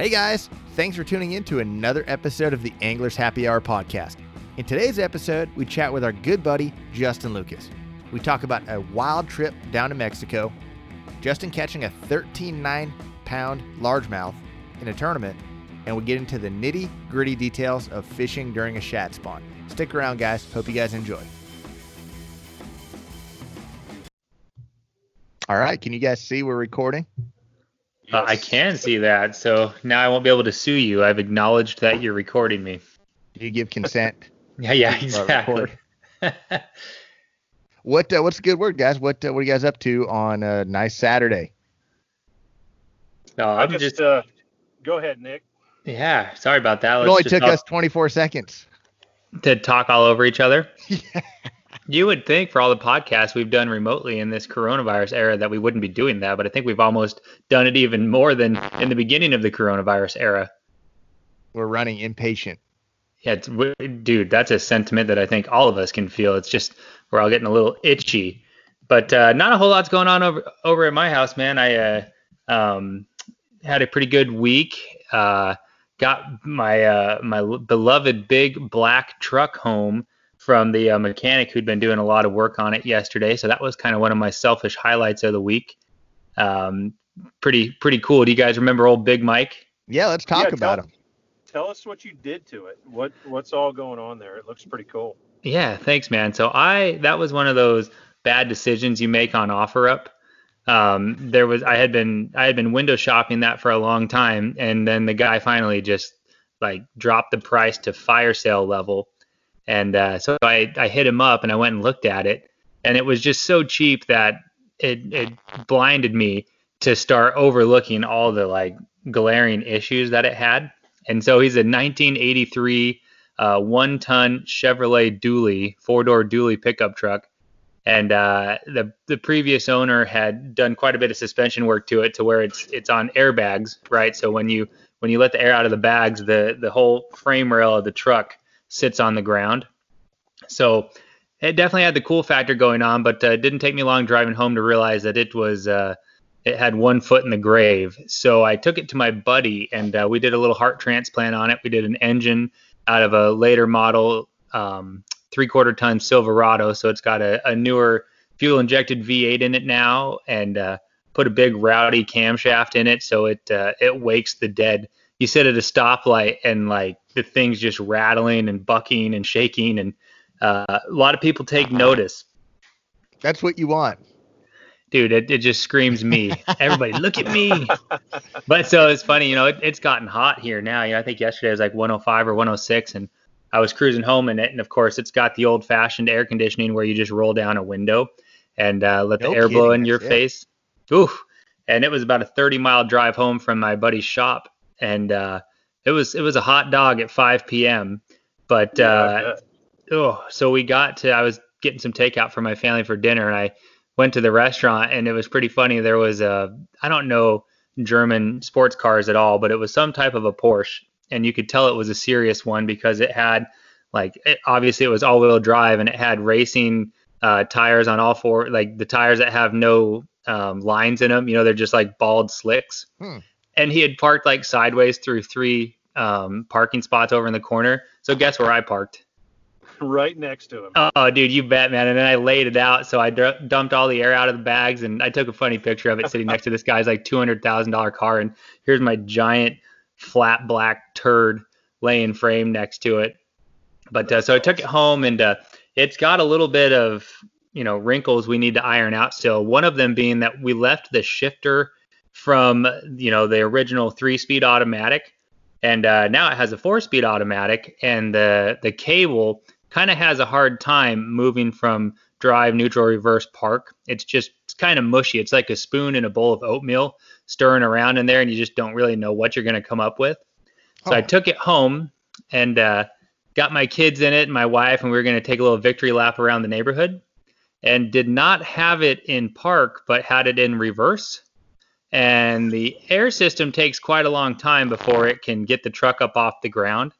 Hey guys, thanks for tuning in to another episode of the Anglers Happy Hour podcast. In today's episode, we chat with our good buddy, Justin Lucas. We talk about a wild trip down to Mexico, Justin catching a 13.9 pound largemouth in a tournament, and we get into the nitty gritty details of fishing during a shad spawn. Stick around, guys. Hope you guys enjoy. All right, can you guys see we're recording? Uh, I can see that. So now I won't be able to sue you. I've acknowledged that you're recording me. Do you give consent? Yeah, yeah, exactly. what uh, what's the good word, guys? What uh, what are you guys up to on a nice Saturday? No, I I'm just, just. uh, go ahead, Nick. Yeah, sorry about that. It Let's only just took talk- us 24 seconds. to talk all over each other. Yeah. You would think for all the podcasts we've done remotely in this coronavirus era that we wouldn't be doing that, but I think we've almost done it even more than in the beginning of the coronavirus era. We're running impatient. Yeah, dude, that's a sentiment that I think all of us can feel. It's just we're all getting a little itchy, but uh, not a whole lot's going on over over at my house, man. I uh, um, had a pretty good week. Uh, got my uh, my beloved big black truck home from the uh, mechanic who'd been doing a lot of work on it yesterday. So that was kind of one of my selfish highlights of the week. Um, pretty pretty cool. Do you guys remember old Big Mike? Yeah, let's talk Yeah, about tell- him. Tell us what you did to it. What what's all going on there? It looks pretty cool. Yeah, thanks, man. So I that was one of those bad decisions you make on OfferUp. Um, there was I had been I had been window shopping that for a long time, and then the guy finally just like dropped the price to fire sale level, and uh, so I I hit him up and I went and looked at it, and it was just so cheap that it it blinded me to start overlooking all the like glaring issues that it had. And so he's a 1983 uh, one ton Chevrolet dually, four door dually pickup truck. And uh, the the previous owner had done quite a bit of suspension work to it to where it's it's on airbags, right? So when you when you let the air out of the bags, the the whole frame rail of the truck sits on the ground. So it definitely had the cool factor going on, but uh, it didn't take me long driving home to realize that it was uh, it had one foot in the grave. So I took it to my buddy and uh, we did a little heart transplant on it. We did an engine out of a later model um, three quarter ton Silverado. So it's got a, a newer fuel injected V8 in it now and uh, put a big rowdy camshaft in it. So it uh, it wakes the dead. You sit at a stoplight and like the thing's just rattling and bucking and shaking and uh, a lot of people take notice That's what you want. dude it, it just screams me everybody look at me but so it's funny you know it, it's gotten hot here now you know i think yesterday was like 105 or 106 and i was cruising home in it and of course it's got the old fashioned air conditioning where you just roll down a window and uh, let the No air blow in your it. face Oof. and it was about a 30 mile drive home from my buddy's shop and uh, it was it was a hot dog at 5 p.m but Yeah, uh, oh, so we got to, I was getting some takeout for my family for dinner and I went to the restaurant and it was pretty funny. There was a, I don't know German sports cars at all, but it was some type of a Porsche and you could tell it was a serious one because it had like, it, obviously it was all wheel drive and it had racing uh, tires on all four, like the tires that have no um, lines in them, you know, they're just like bald slicks. Hmm. And he had parked like sideways through three um, parking spots over in the corner. So guess where I parked? right next to him. Oh, dude, you bet, man. And then I laid it out, so I dumped all the air out of the bags, and I took a funny picture of it sitting next to this guy's like two hundred thousand dollar car, and here's my giant flat black turd laying frame next to it. But uh, so I took it home, and uh, it's got a little bit of you know wrinkles we need to iron out still. One of them being that we left the shifter from you know the original three speed automatic, and uh, now it has a four speed automatic, and the the cable kind of has a hard time moving from drive, neutral, reverse, park. It's just it's kind of mushy. It's like a spoon in a bowl of oatmeal stirring around in there, and you just don't really know what you're going to come up with. So I Oh. took it home and uh, got my kids in it and my wife, and we were going to take a little victory lap around the neighborhood. And did not have it in park, but had it in reverse. And the air system takes quite a long time before it can get the truck up off the ground.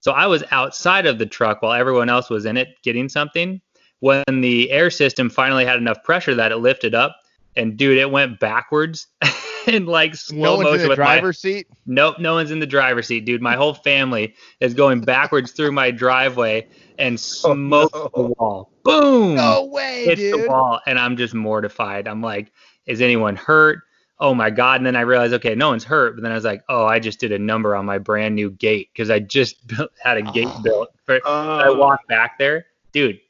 So I was outside of the truck while everyone else was in it getting something. When the air system finally had enough pressure that it lifted up, and dude, it went backwards. and like slow in motion the with my driver's seat. Nope, no one's in the driver's seat, dude. My whole family is going backwards through my driveway and oh, smokes no. the wall. Boom! No way, hits dude. the wall, and I'm just mortified. I'm like, is anyone hurt? Oh my god! And then I realized, okay, no one's hurt. But then I was like, oh, I just did a number on my brand new gate because I just built, had a gate Oh. built. For, I Uh, walked back there, dude.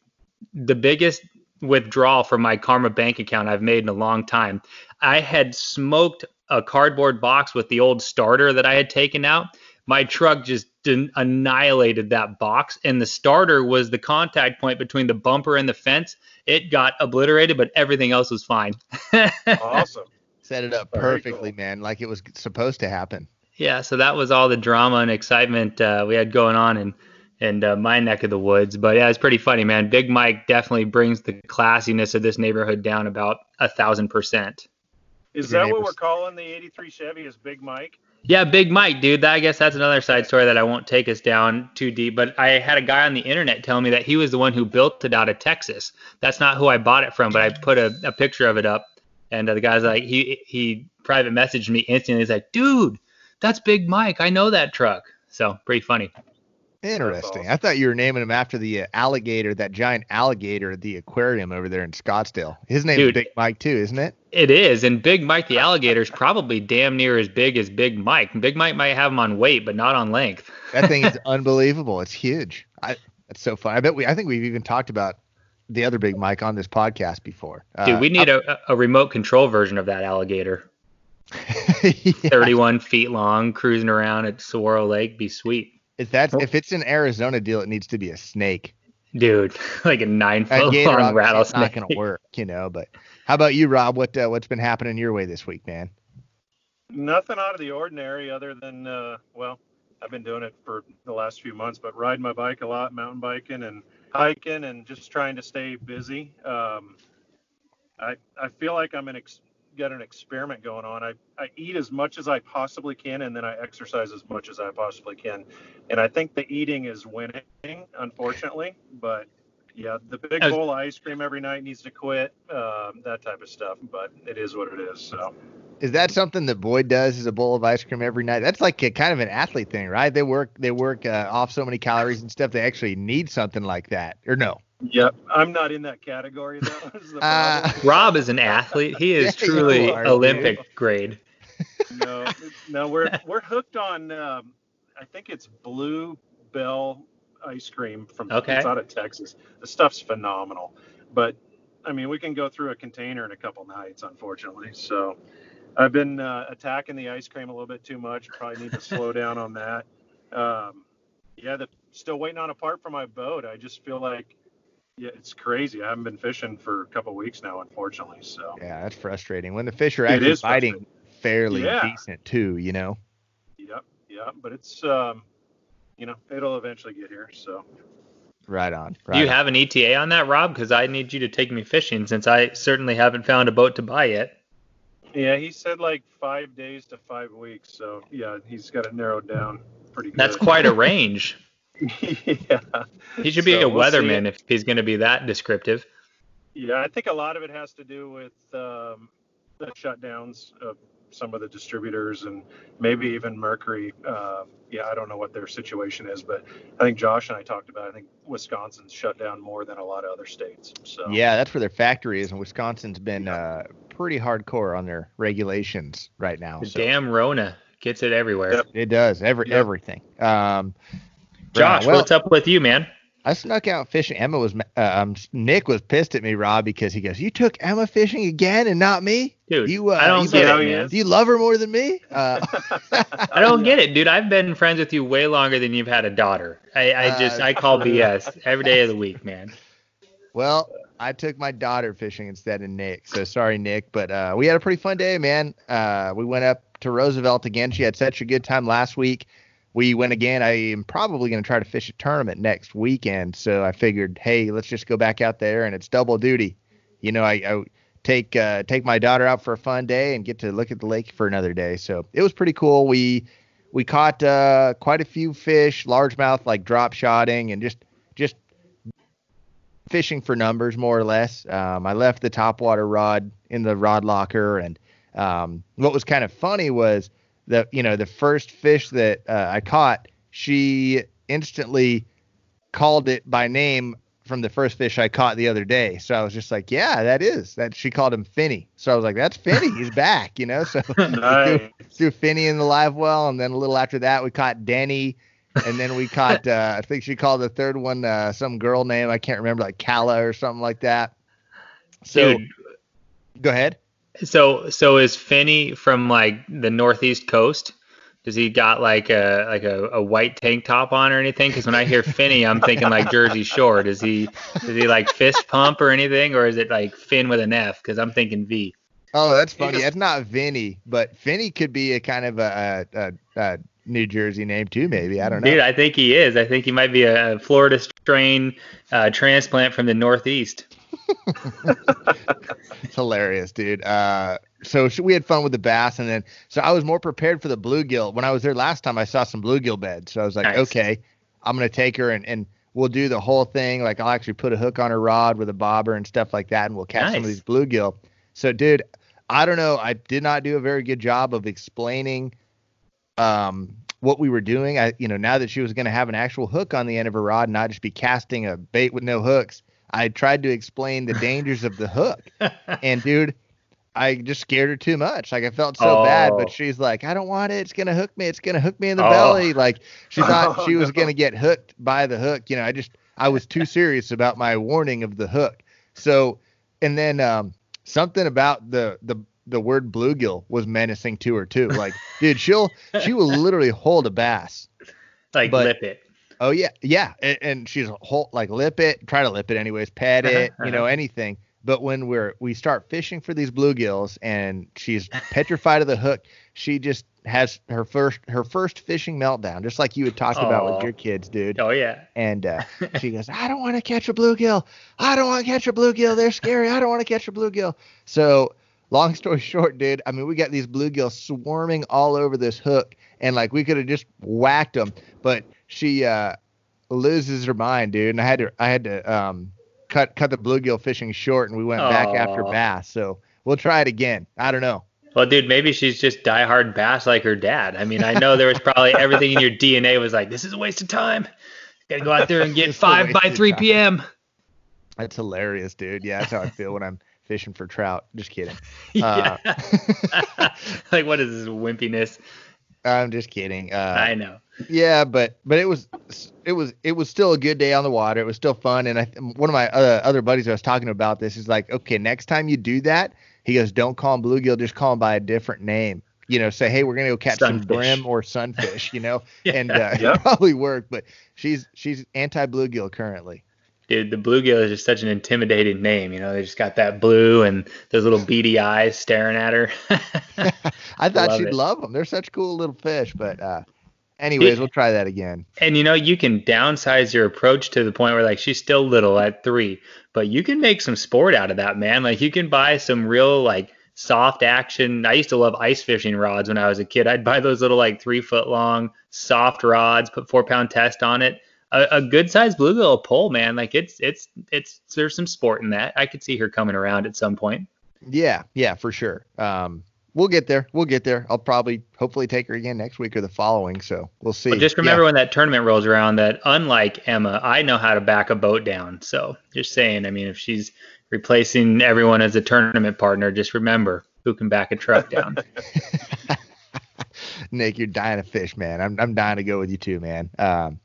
The biggest withdrawal from my Karma bank account I've made in a long time. I had smoked a cardboard box with the old starter that I had taken out. My truck just annihilated that box, and the starter was the contact point between the bumper and the fence. It got obliterated, but everything else was fine. awesome. Set it up perfectly, cool. man, like it was supposed to happen. yeah, so that was all the drama and excitement uh, we had going on in in uh, my neck of the woods. But yeah, it's pretty funny, man. Big Mike definitely brings the classiness of this neighborhood down about a thousand percent. Is that what we're calling the 83 Chevy? Is Big Mike? Yeah, Big Mike, dude. That, I guess that's another side story that I won't take us down too deep. But I had a guy on the internet tell me that he was the one who built it out of Texas. That's not who I bought it from, but I put a, a picture of it up, and uh, the guy's like, he he private messaged me instantly. He's like, dude, that's Big Mike. I know that truck. So pretty funny. Interesting. awesome. I thought you were naming him after the uh, alligator, that giant alligator at the aquarium over there in Scottsdale. His name Dude. is Big Mike too, isn't it? It is, and Big Mike the alligator is probably damn near as big as Big Mike. Big Mike might have him on weight, but not on length. That thing is unbelievable. It's huge. I, that's so fun. I bet we. I think we've even talked about the other Big Mike on this podcast before. Dude, Uh, we need a, a remote control version of that alligator. yeah. 31 feet long, cruising around at Saguaro Lake. Be sweet. If that's if it's an Arizona deal, it needs to be a snake. Dude, like a nine foot gator long obviously is not rattlesnake. going to work, you know. But how about you, Rob? What uh, what's been happening your way this week, man? Nothing out of the ordinary other than, uh, well, I've been doing it for the last few months, but riding my bike a lot, mountain biking and hiking and just trying to stay busy. Um, I, I feel like I'm in ex- got an experiment going on. I, I eat as much as I possibly can and then I exercise as much as I possibly can. And I think the eating is winning, unfortunately. But yeah, the big was- bowl of ice cream every night needs to quit, um, that type of stuff. But it is what it is. So. Is that something that Boyd does? Is a bowl of ice cream every night? That's like a kind of an athlete thing, right? They work they work uh, off so many calories and stuff. They actually need something like that, or no? Yep, I'm not in that category though. is Uh. Rob is an athlete. He is Yeah, truly are, dude. Olympic grade. no, no, we're we're hooked on. Um, I think it's Blue Bell ice cream from. Okay. It's out of Texas. The stuff's phenomenal, but I mean, we can go through a container in a couple nights, unfortunately. So, I've been uh, attacking the ice cream a little bit too much. Probably need to slow down on that. Um, yeah, the, still waiting on a part for my boat. I just feel like. Yeah, it's crazy. I haven't been fishing for a couple weeks now, unfortunately. So Yeah, that's frustrating. When the fish are It actually biting fairly Yeah. decent too, you know. Yep, yep. But it's um, you know, it'll eventually get here. So Right on. Right Do you on. have an ETA on that, Rob? Because I need you to take me fishing since I certainly haven't found a boat to buy yet. yeah, he said like five days to five weeks. So yeah, he's got it narrowed down pretty good. That's quite a range. yeah. He should be So a we'll weatherman if he's going to be that descriptive. Yeah, I think a lot of it has to do with um, the shutdowns of some of the distributors and maybe even Mercury. Uh, yeah, I don't know what their situation is, but I think Josh and I talked about. It. I think Wisconsin's shut down more than a lot of other states. So Yeah, that's where their factory is, and Wisconsin's been uh, pretty hardcore on their regulations right now. The So damn Rona gets it everywhere. Yep. it does every Yep. everything. Um, Josh, well, what's up with you, man? I snuck out fishing. Emma was, uh, um, Nick was pissed at me, Rob, because he goes, "You took Emma fishing again and not me. Dude, you, uh, I don't you get how it, he man. is? Do you love her more than me?" Uh, I don't get it, dude. I've been friends with you way longer than you've had a daughter. I, I Uh, just I call BS every day of the week, man. Well, I took my daughter fishing instead of Nick. So sorry, Nick, but uh, we had a pretty fun day, man. Uh, we went up to Roosevelt again. She had such a good time last week. We went again. I am probably going to try to fish a tournament next weekend. So I figured, hey, let's just go back out there, and it's double duty. You know, I, I take uh, take my daughter out for a fun day and get to look at the lake for another day. So it was pretty cool. We we caught uh, quite a few fish, largemouth, like drop shotting, and just just fishing for numbers more or less. Um, I left the topwater rod in the rod locker and Um, what was kind of funny was that you know the first fish that uh, I caught, she instantly called it by name from the first fish I caught the other day. So I was just like, yeah, that is that. She called him Finny. So I was like, that's Finny. He's back, you know. So Nice. threw, threw Finney in the live well, and then a little after that we caught Denny, and then we caught uh, I think she called the third one uh, some girl name I can't remember like Kala or something like that. So Dude, go ahead. So so is Finney from like the northeast coast? Does he got like a like a, a white tank top on or anything? Because when I hear Finney, I'm thinking like Jersey Shore. Does he does he like fist pump or anything, or is it like Finn with an F? Because I'm thinking V. Oh, that's funny. That's not Vinny, but Finney could be a kind of a, a, a, a New Jersey name too. Maybe I don't know. Dude, I think he is. I think he might be a Florida strain uh, transplant from the northeast. It's hilarious, dude. Uh, so we had fun with the bass, and then so I was more prepared for the bluegill. When I was there last time, I saw some bluegill beds, so I was like, Nice. okay, I'm gonna take her and and we'll do the whole thing. Like I'll actually put a hook on her rod with a bobber and stuff like that, and we'll catch some of these bluegill. So, dude, I don't know. I did not do a very good job of explaining um what we were doing. I you know now that she was gonna have an actual hook on the end of her rod, and not just be casting a bait with no hooks. I tried to explain the dangers of the hook and dude, I just scared her too much. Like I felt so bad, Oh. but she's like, I don't want it. It's gonna hook me. It's gonna hook me in the Oh. belly. Like she thought Oh, she was no. gonna get hooked by the hook. You know, I just I was too serious about my warning of the hook. So, and then um, something about the the the word bluegill was menacing to her too. Like, dude, she'll she will literally hold a bass. Like lip it. Oh yeah, yeah, and, and she's whole like lip it, try to lip it anyways, pet Uh-huh, it, you know, anything. But when we're we start fishing for these bluegills and she's petrified of the hook, she just has her first her first fishing meltdown, just like you had talked about with your kids, dude. Oh yeah. And uh, she goes, I don't want to catch a bluegill. I don't want to catch a bluegill. They're scary. I don't want to catch a bluegill. So, long story short, dude, I mean, we got these bluegills swarming all over this hook, and like we could have just whacked them, but she uh, loses her mind, dude. And I had to, I had to um, cut cut the bluegill fishing short, and we went back after bass. So we'll try it again. I don't know. Well, dude, maybe she's just diehard bass like her dad. I mean, I know there was probably everything in your DNA was like, this is a waste of time. Gotta go out there and get five by 3 time. p.m. That's hilarious, dude. Yeah, that's how I feel when I'm fishing for trout. Just kidding. yeah. Uh, like, what is this wimpiness? I'm just kidding. Uh, I know. Yeah, but but it was it was it was still a good day on the water. It was still fun, and I one of my uh, other buddies I was talking about this is like, okay, next time you do that, he goes, don't call him bluegill, just call him by a different name. You know, say, hey, we're gonna go catch some Sunfish. brim or sunfish. You know, Yeah. and uh, Yep. it probably worked, but she's she's anti bluegill currently. Dude, the bluegill is just such an intimidating name. You know, they just got that blue and those little beady eyes staring at her. I thought Love she'd it. love them. They're such cool little fish, but uh, anyways, we'll try that again. and you know, you can downsize your approach to the point where like she's still little at three, but you can make some sport out of that, man. Like you can buy some real like soft action. I used to love ice fishing rods when I was a kid. I'd buy those little like three foot long soft rods, put four pound test on it. A, a good sized bluegill pole, man. Like it's it's it's there's some sport in that. I could see her coming around at some point. Yeah, yeah, for sure. Um, we'll get there. We'll get there. I'll probably, hopefully, take her again next week or the following. So we'll see. Just Yeah. remember when that tournament rolls around that unlike Emma, I know how to back a boat down. So just saying, I mean, if she's replacing everyone as a tournament partner, just remember who can back a truck down. Nick, you're dying to fish, man. I'm I'm dying to go with you too, man. Um,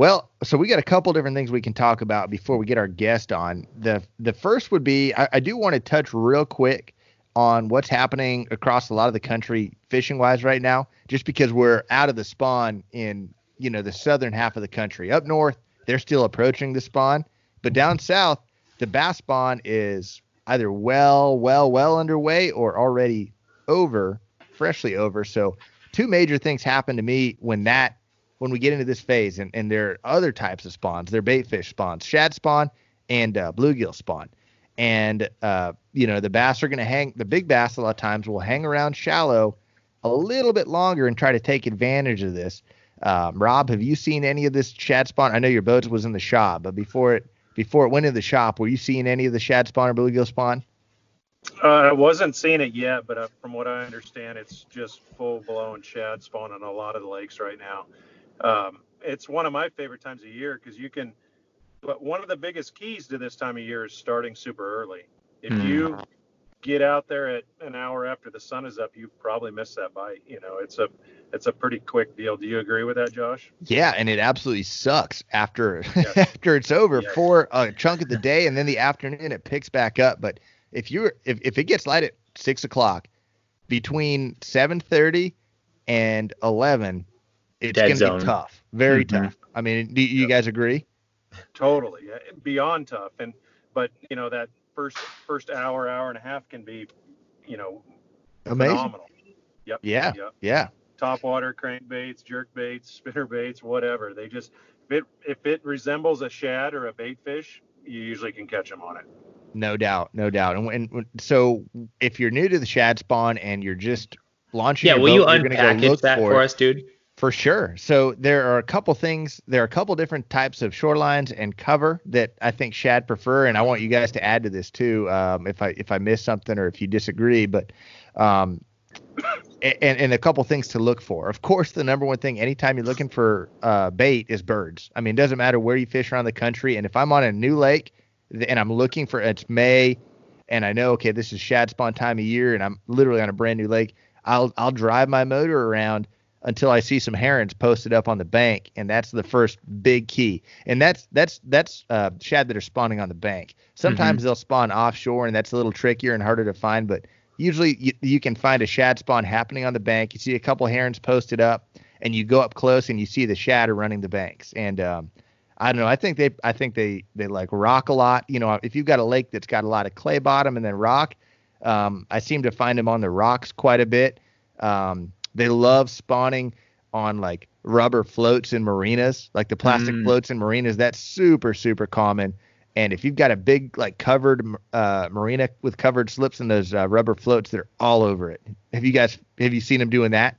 well, so we got a couple different things we can talk about before we get our guest on. The the first would be I, I do want to touch real quick on what's happening across a lot of the country fishing wise right now, just because we're out of the spawn in you know the southern half of the country. Up north, they're still approaching the spawn, but down south, the bass spawn is either well, well, well underway or already over, freshly over. So two major things happen to me when that when we get into this phase, and, and there are other types of spawns. They're bait fish spawns, shad spawn, and uh, bluegill spawn. And uh, you know the bass are going to hang. The big bass a lot of times will hang around shallow a little bit longer and try to take advantage of this. Um, Rob, have you seen any of this shad spawn? I know your boat was in the shop, but before it before it went into the shop, were you seeing any of the shad spawn or bluegill spawn? Uh, I wasn't seeing it yet, but uh, from what I understand, it's just full blown shad spawn on a lot of the lakes right now. Um, it's one of my favorite times of year because you can. But one of the biggest keys to this time of year is starting super early. If Mm. you get out there at an hour after the sun is up, you probably miss that bite. You know, it's a it's a pretty quick deal. Do you agree with that, Josh? Yeah, and it absolutely sucks after Yes. after it's over Yes. for a chunk of the day, and then the afternoon it picks back up. But if you if if it gets light at six o'clock, between seven thirty and eleven, it's Dead gonna zone. be tough, very Mhm. tough. I mean, do you Yep. guys agree? Totally, beyond tough. And but you know that first first hour, hour and a half can be, you know, Amazing. phenomenal. Yep. Yeah, Yep. yeah. top water crankbaits, jerk baits, spinner baits, whatever. They just if it if it resembles a shad or a bait fish, you usually can catch them on it. No doubt, no doubt. And, when when- so if you're new to the shad spawn and you're just launching, Yeah, your will you boat, you're gonna go unpackage that for for us, dude? For sure. So there are a couple things. There are a couple different types of shorelines and cover that I think shad prefer, and I want you guys to add to this too. Um, if I if I miss something or if you disagree, but um, and and a couple things to look for. Of course, the number one thing anytime you're looking for uh, bait is birds. I mean, it doesn't matter where you fish around the country. And if I'm on a new lake and I'm looking for it's May, and I know okay this is shad spawn time of year, and I'm literally on a brand new lake, I'll I'll drive my motor around until I see some herons posted up on the bank, and that's the first big key. And that's that's that's uh, shad that are spawning on the bank. Sometimes they'll spawn offshore, and that's a little trickier and harder to find. But usually you, you can find a shad spawn happening on the bank. You see a couple herons posted up, and you go up close and you see the shad are running the banks. And um, I don't know. I think they I think they they like rock a lot. You know, if you've got a lake that's got a lot of clay bottom and then rock, um, I seem to find them on the rocks quite a bit. Um, they love spawning on like rubber floats in marinas, like the plastic Mm. floats in marinas. That's super super common. And if you've got a big like covered uh, marina with covered slips and those uh, rubber floats, they're all over it. Have you guys have you seen them doing that?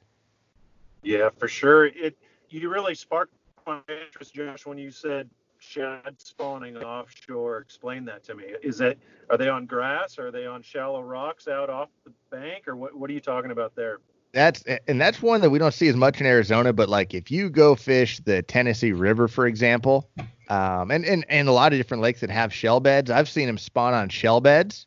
Yeah, for sure. It you really sparked my interest, Josh, when you said shad spawning offshore. Explain that to me. Is that are they on grass? Or are they on shallow rocks out off the bank? Or what? What are you talking about there? That's and that's one that we don't see as much in Arizona. But like if you go fish the Tennessee River, for example, um, and and and a lot of different lakes that have shell beds, I've seen them spawn on shell beds,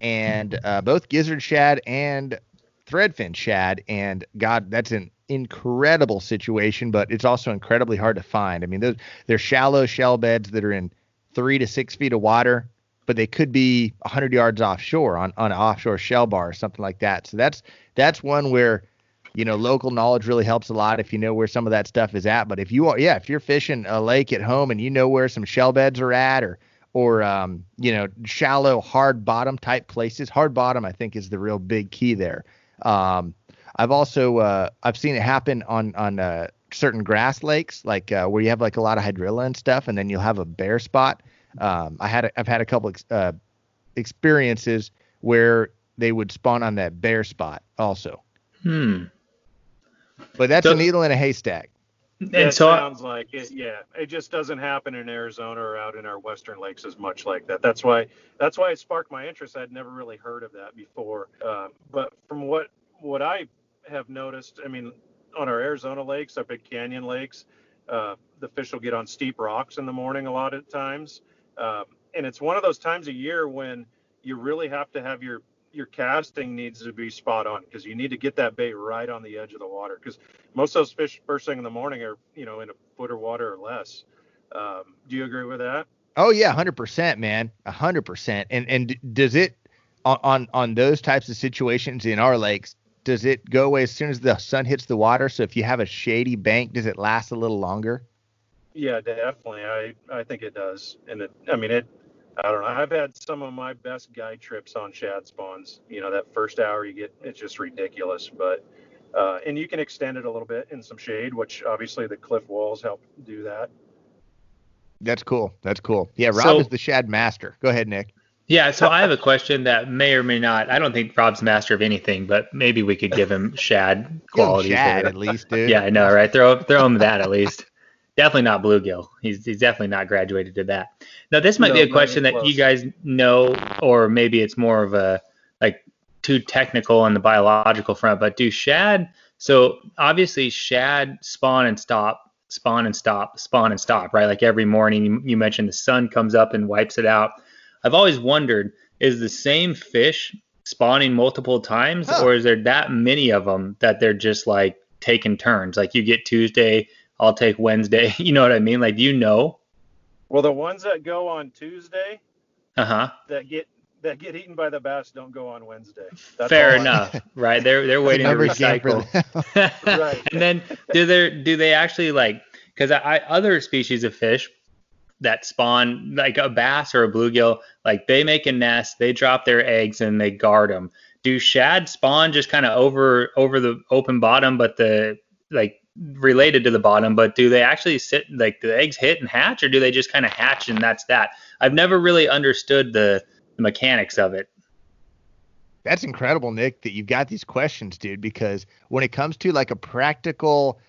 and uh, both gizzard shad and threadfin shad. And God, that's an incredible situation, but it's also incredibly hard to find. I mean, those they're shallow shell beds that are in three to six feet of water, but they could be 100 yards offshore on, on an offshore shell bar or something like that. So that's that's one where you know local knowledge really helps a lot if you know where some of that stuff is at. But if you are, yeah, if you're fishing a lake at home and you know where some shell beds are at, or or um, you know shallow hard bottom type places, hard bottom I think is the real big key there. Um, I've also uh, I've seen it happen on on uh, certain grass lakes, like uh, where you have like a lot of hydrilla and stuff, and then you'll have a bare spot. Um, I had a, I've had a couple ex, uh, experiences where they would spawn on that bare spot also, Hmm. but that's So- a needle in a haystack. And That so sounds like it. Yeah, it just doesn't happen in Arizona or out in our western lakes as much like that. That's why that's why it sparked my interest. I'd never really heard of that before. Uh, but from what what I have noticed, I mean, on our Arizona lakes, our big canyon lakes, uh, the fish will get on steep rocks in the morning a lot of times, um, and it's one of those times a year when you really have to have your your casting needs to be spot on because you need to get that bait right on the edge of the water because most of those fish first thing in the morning are you know in a foot of water or less. Um, do you agree with that? Oh yeah, hundred percent, man, hundred percent. And and does it on, on on those types of situations in our lakes? Does it go away as soon as the sun hits the water? So if you have a shady bank, does it last a little longer? Yeah, definitely. I I think it does, and it. I mean it. I don't know. I've had some of my best guide trips on shad spawns. You know, that first hour you get, it's just ridiculous. But uh, and you can extend it a little bit in some shade, which obviously the cliff walls help do that. That's cool. That's cool. Yeah, Rob So- is the shad master. Go ahead, Nick. yeah, so I have a question that may or may not. I don't think Rob's master of anything, but maybe we could give him shad Give him qualities. shad there. at least, dude. Yeah, I know, right? Throw throw him that at least. Definitely not bluegill. He's he's definitely not graduated to that. Now this might No, be a question that you guys know, or maybe it's more of a like too technical on the biological front, but do shad so obviously shad spawn and stop, spawn and stop, spawn and stop, right? Like every morning you, you mentioned the sun comes up and wipes it out. I've always wondered is the same fish spawning multiple times huh. or is there that many of them that they're just like taking turns? Like you get Tuesday, I'll take Wednesday. You know what I mean? Like, do you know? Well, the ones that go on Tuesday, uh huh, that get that get eaten by the bass don't go on Wednesday. That's Fair enough, right? They're they're waiting to recycle. right. and then do they do they actually like because I, other species of fish that spawn like a bass or a bluegill like they make a nest, they drop their eggs and they guard them. Do shad spawn just kind of over over the open bottom, but the like related to the bottom, but do they actually sit like the eggs hit and hatch, or do they just kind of hatch and that's that? I've never really understood the the mechanics of it. That's incredible, Nick, that you've got these questions, dude, because when it comes to like a practical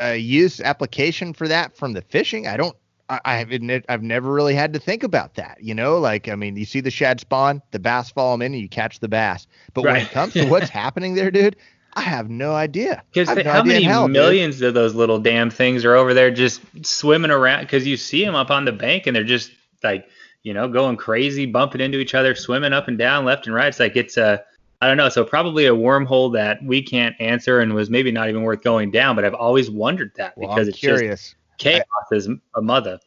uh, use application for that from the fishing, I don't, I, I have I've never really had to think about that. You know, like, I mean, you see the shad spawn, the bass fall them in and you catch the bass. But right. when it comes to what's happening there, dude, I have no idea. Because no how many hell, millions dude. of those little damn things are over there just swimming around? Because you see them up on the bank and they're just like you know, going crazy, bumping into each other, swimming up and down, left and right. It's like it's a, I don't know. So probably a wormhole that we can't answer and was maybe not even worth going down. But I've always wondered that well, because I'm it's curious. just chaos I, is a mother.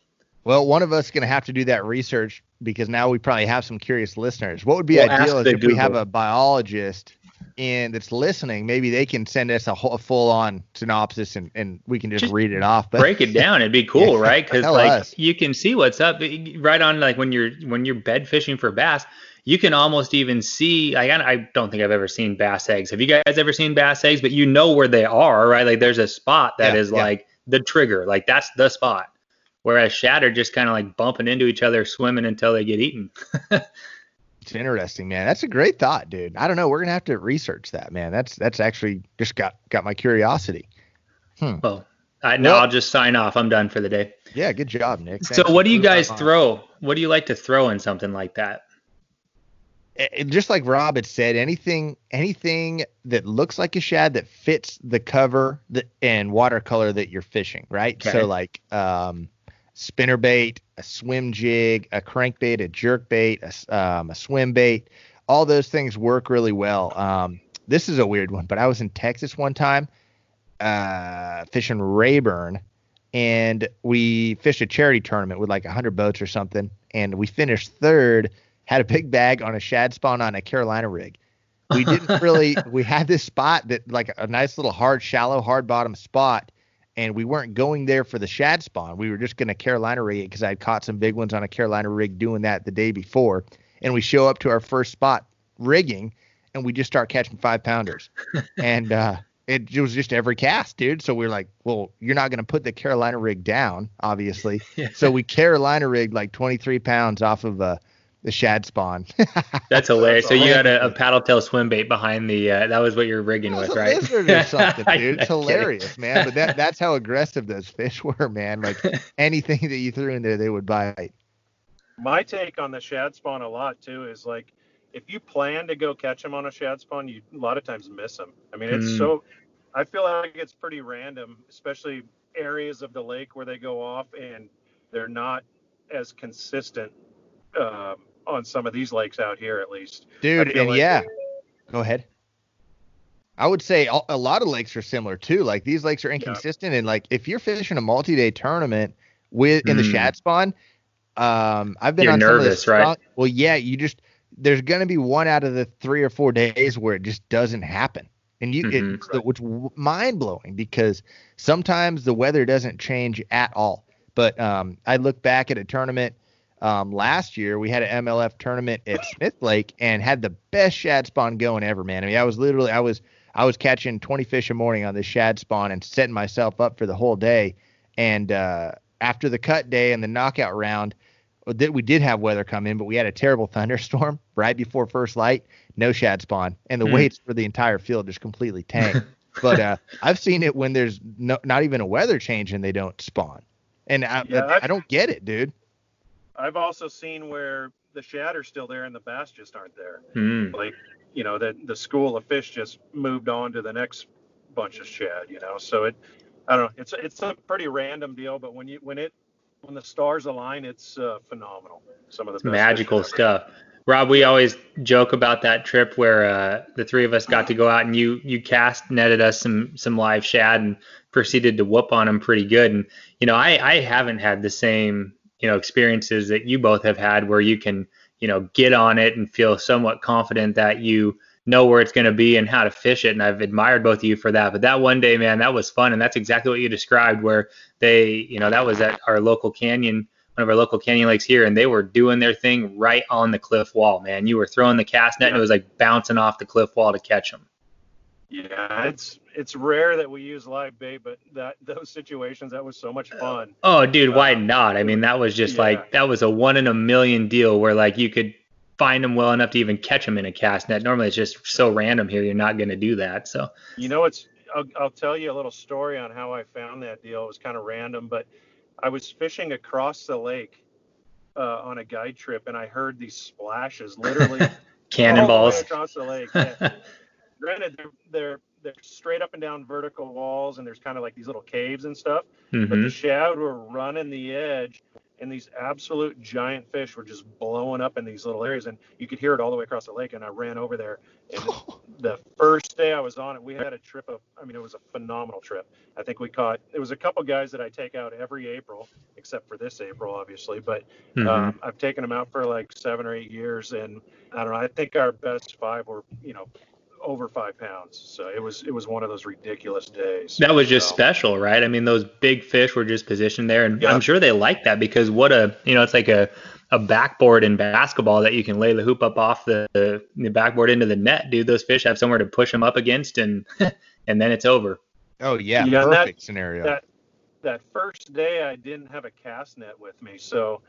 Well, one of us is going to have to do that research because now we probably have some curious listeners. What would be well, ideal is if Google. we have a biologist and that's listening, maybe they can send us a, whole, full on synopsis and, and we can just, just read it off. But break it down. It'd be cool, yeah, right? Because like us. you can see what's up right on like when you're when you're bed fishing for bass. You can almost even see. I I don't think I've ever seen bass eggs. Have you guys ever seen bass eggs? But you know where they are, right? Like there's a spot that yeah, is yeah. like the trigger. Like that's the spot. Whereas shad are just kind of like bumping into each other, swimming until they get eaten. It's interesting, man. That's a great thought, dude. I don't know. We're gonna have to research that, man. That's that's actually just got got my curiosity. Hmm. Well, I, no, well, I'll just sign off. I'm done for the day. Yeah, good job, Nick. Thanks so, what do you guys throw? What do you like to throw in something like that? It, just like Rob had said, anything anything that looks like a shad that fits the cover the, and watercolor that you're fishing, right? Okay. So like um, spinner bait, a swim jig, a crankbait, a jerk bait, a, um, a swim bait. All those things work really well. Um, this is a weird one, but I was in Texas one time uh, fishing Rayburn, and we fished a charity tournament with like 100 boats or something, and we finished third. Had a big bag on a shad spawn on a Carolina rig. We didn't really. we had this spot that like a nice little hard, shallow, hard bottom spot and we weren't going there for the shad spawn. We were just going to Carolina rig it because I had caught some big ones on a Carolina rig doing that the day before. And we show up to our first spot rigging, and we just start catching five pounders. and uh, it, it, was just every cast, dude. So we are like, well, you're not going to put the Carolina rig down, obviously. Yeah. So we Carolina rigged like 23 pounds off of a the shad spawn. That's hilarious. so you had a, a paddle tail swim bait behind the. Uh, that was what you're rigging with, right? Lizard or something, dude. It's hilarious, man. But that that's how aggressive those fish were, man. Like anything that you threw in there, they would bite. My take on the shad spawn a lot too is like if you plan to go catch them on a shad spawn, you a lot of times miss them. I mean, it's mm. so. I feel like it's pretty random, especially areas of the lake where they go off and they're not as consistent um, on some of these lakes out here at least. Dude, and like yeah, go ahead. I would say a lot of lakes are similar too. Like these lakes are inconsistent, yeah. and like if you're fishing a multi-day tournament with in mm. the hmm. shad spawn, um, I've been you're on nervous, some of right? Well, yeah, you just there's going to be one out of the three or four days where it just doesn't happen, and you mm-hmm. it's the, which mind blowing because sometimes the weather doesn't change at all. But um, I look back at a tournament um, last year we had an MLF tournament at Smith Lake and had the best shad spawn going ever, man. I mean, I was literally I was I was catching 20 fish a morning on this shad spawn and setting myself up for the whole day. And uh, after the cut day and the knockout round, that we did have weather come in, but we had a terrible thunderstorm right before first light. No shad spawn, and the mm. weights for the entire field just completely tanked. but uh, I've seen it when there's no, not even a weather change and they don't spawn, and I, yeah, I, I don't get it, dude. I've also seen where the shad are still there and the bass just aren't there. Mm. Like, you know, that the school of fish just moved on to the next bunch of shad. You know, so it, I don't know, it's it's a pretty random deal, but when you when it when the stars align, it's uh, phenomenal. Some of the magical stuff. Rob, we always joke about that trip where uh, the three of us got to go out and you you cast netted us some some live shad and proceeded to whoop on them pretty good. And you know, I I haven't had the same you know experiences that you both have had where you can you know get on it and feel somewhat confident that you know where it's going to be and how to fish it. And I've admired both of you for that. But that one day, man, that was fun. And that's exactly what you described, where they, you know, that was at our local canyon, one of our local canyon lakes here, and they were doing their thing right on the cliff wall, man. You were throwing the cast net and it was like bouncing off the cliff wall to catch them. Yeah, it's it's rare that we use live bait, but that those situations that was so much fun. Oh, dude, why not? I mean, that was just Yeah. like that was a one in a million deal where like you could find them well enough to even catch them in a cast net. Normally, it's just so random here. You're not going to do that. So, You know, it's I'll, I'll tell you a little story on how I found that deal. It was kind of random, but I was fishing across the lake uh, on a guide trip, and I heard these splashes literally all the way cannonballs. across the lake. Yeah. Granted, they're, they're they're straight up and down vertical walls, and there's kind of like these little caves and stuff. But hmm the shad were running the edge, and these absolute giant fish were just blowing up in these little areas, and you could hear it all the way across the lake. And I ran over there, and the first day I was on it, we had a trip of, I mean, it was a phenomenal trip. I think we caught, it was a couple guys that I take out every April, except for this April, obviously, but hmm um, I've taken them out for like seven or eight years, and I don't know, I think our best five were, you know, over five pounds. So it was, it was one of those ridiculous days. That was just So- special, right? I mean, those big fish were just positioned there, and Yeah. I'm sure they like that because what a you know, it's like a a backboard in basketball that you can lay the hoop up off the, the, the backboard into the net, dude. Those fish have somewhere to push them up against, and and then it's over. Oh yeah, Yeah, and that- perfect scenario. that that first day I didn't have a cast net with me, so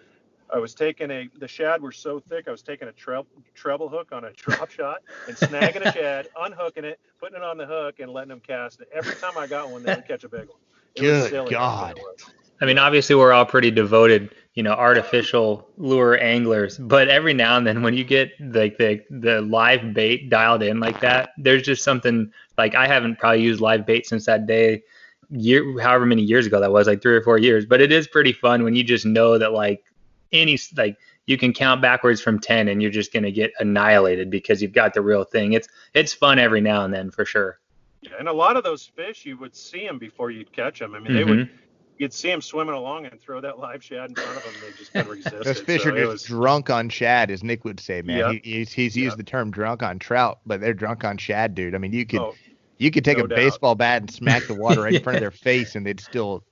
I was taking a the shad were so thick I was taking a tre- treble hook on a drop shot and snagging a shad, unhooking it, putting it on the hook, and letting them cast it. Every time I got one, they would catch a big one. It Good silly, God. that's what it was. I mean, obviously we're all pretty devoted, you know, artificial lure anglers, but every now and then when you get like the the live bait dialed in like that, there's just something like I haven't probably used live bait since that day year however many years ago that was, like 3 or 4 years, but it is pretty fun when you just know that like any like you can count backwards from 10 and you're just going to get annihilated because you've got the real thing. It's it's fun every now and then for sure. Yeah, and a lot of those fish, you would see them before you'd catch them. I mean, they Mhm. would. You'd see them swimming along and throw that live shad in front of them. They just couldn't resist Those it. fish So are it just was- drunk on shad, as Nick would say, man. Yep. He, he's he's used Yep. the term drunk on trout, but they're drunk on shad, dude. I mean, you could oh, you could take no a doubt. baseball bat and smack the water right in front of their face, and they'd still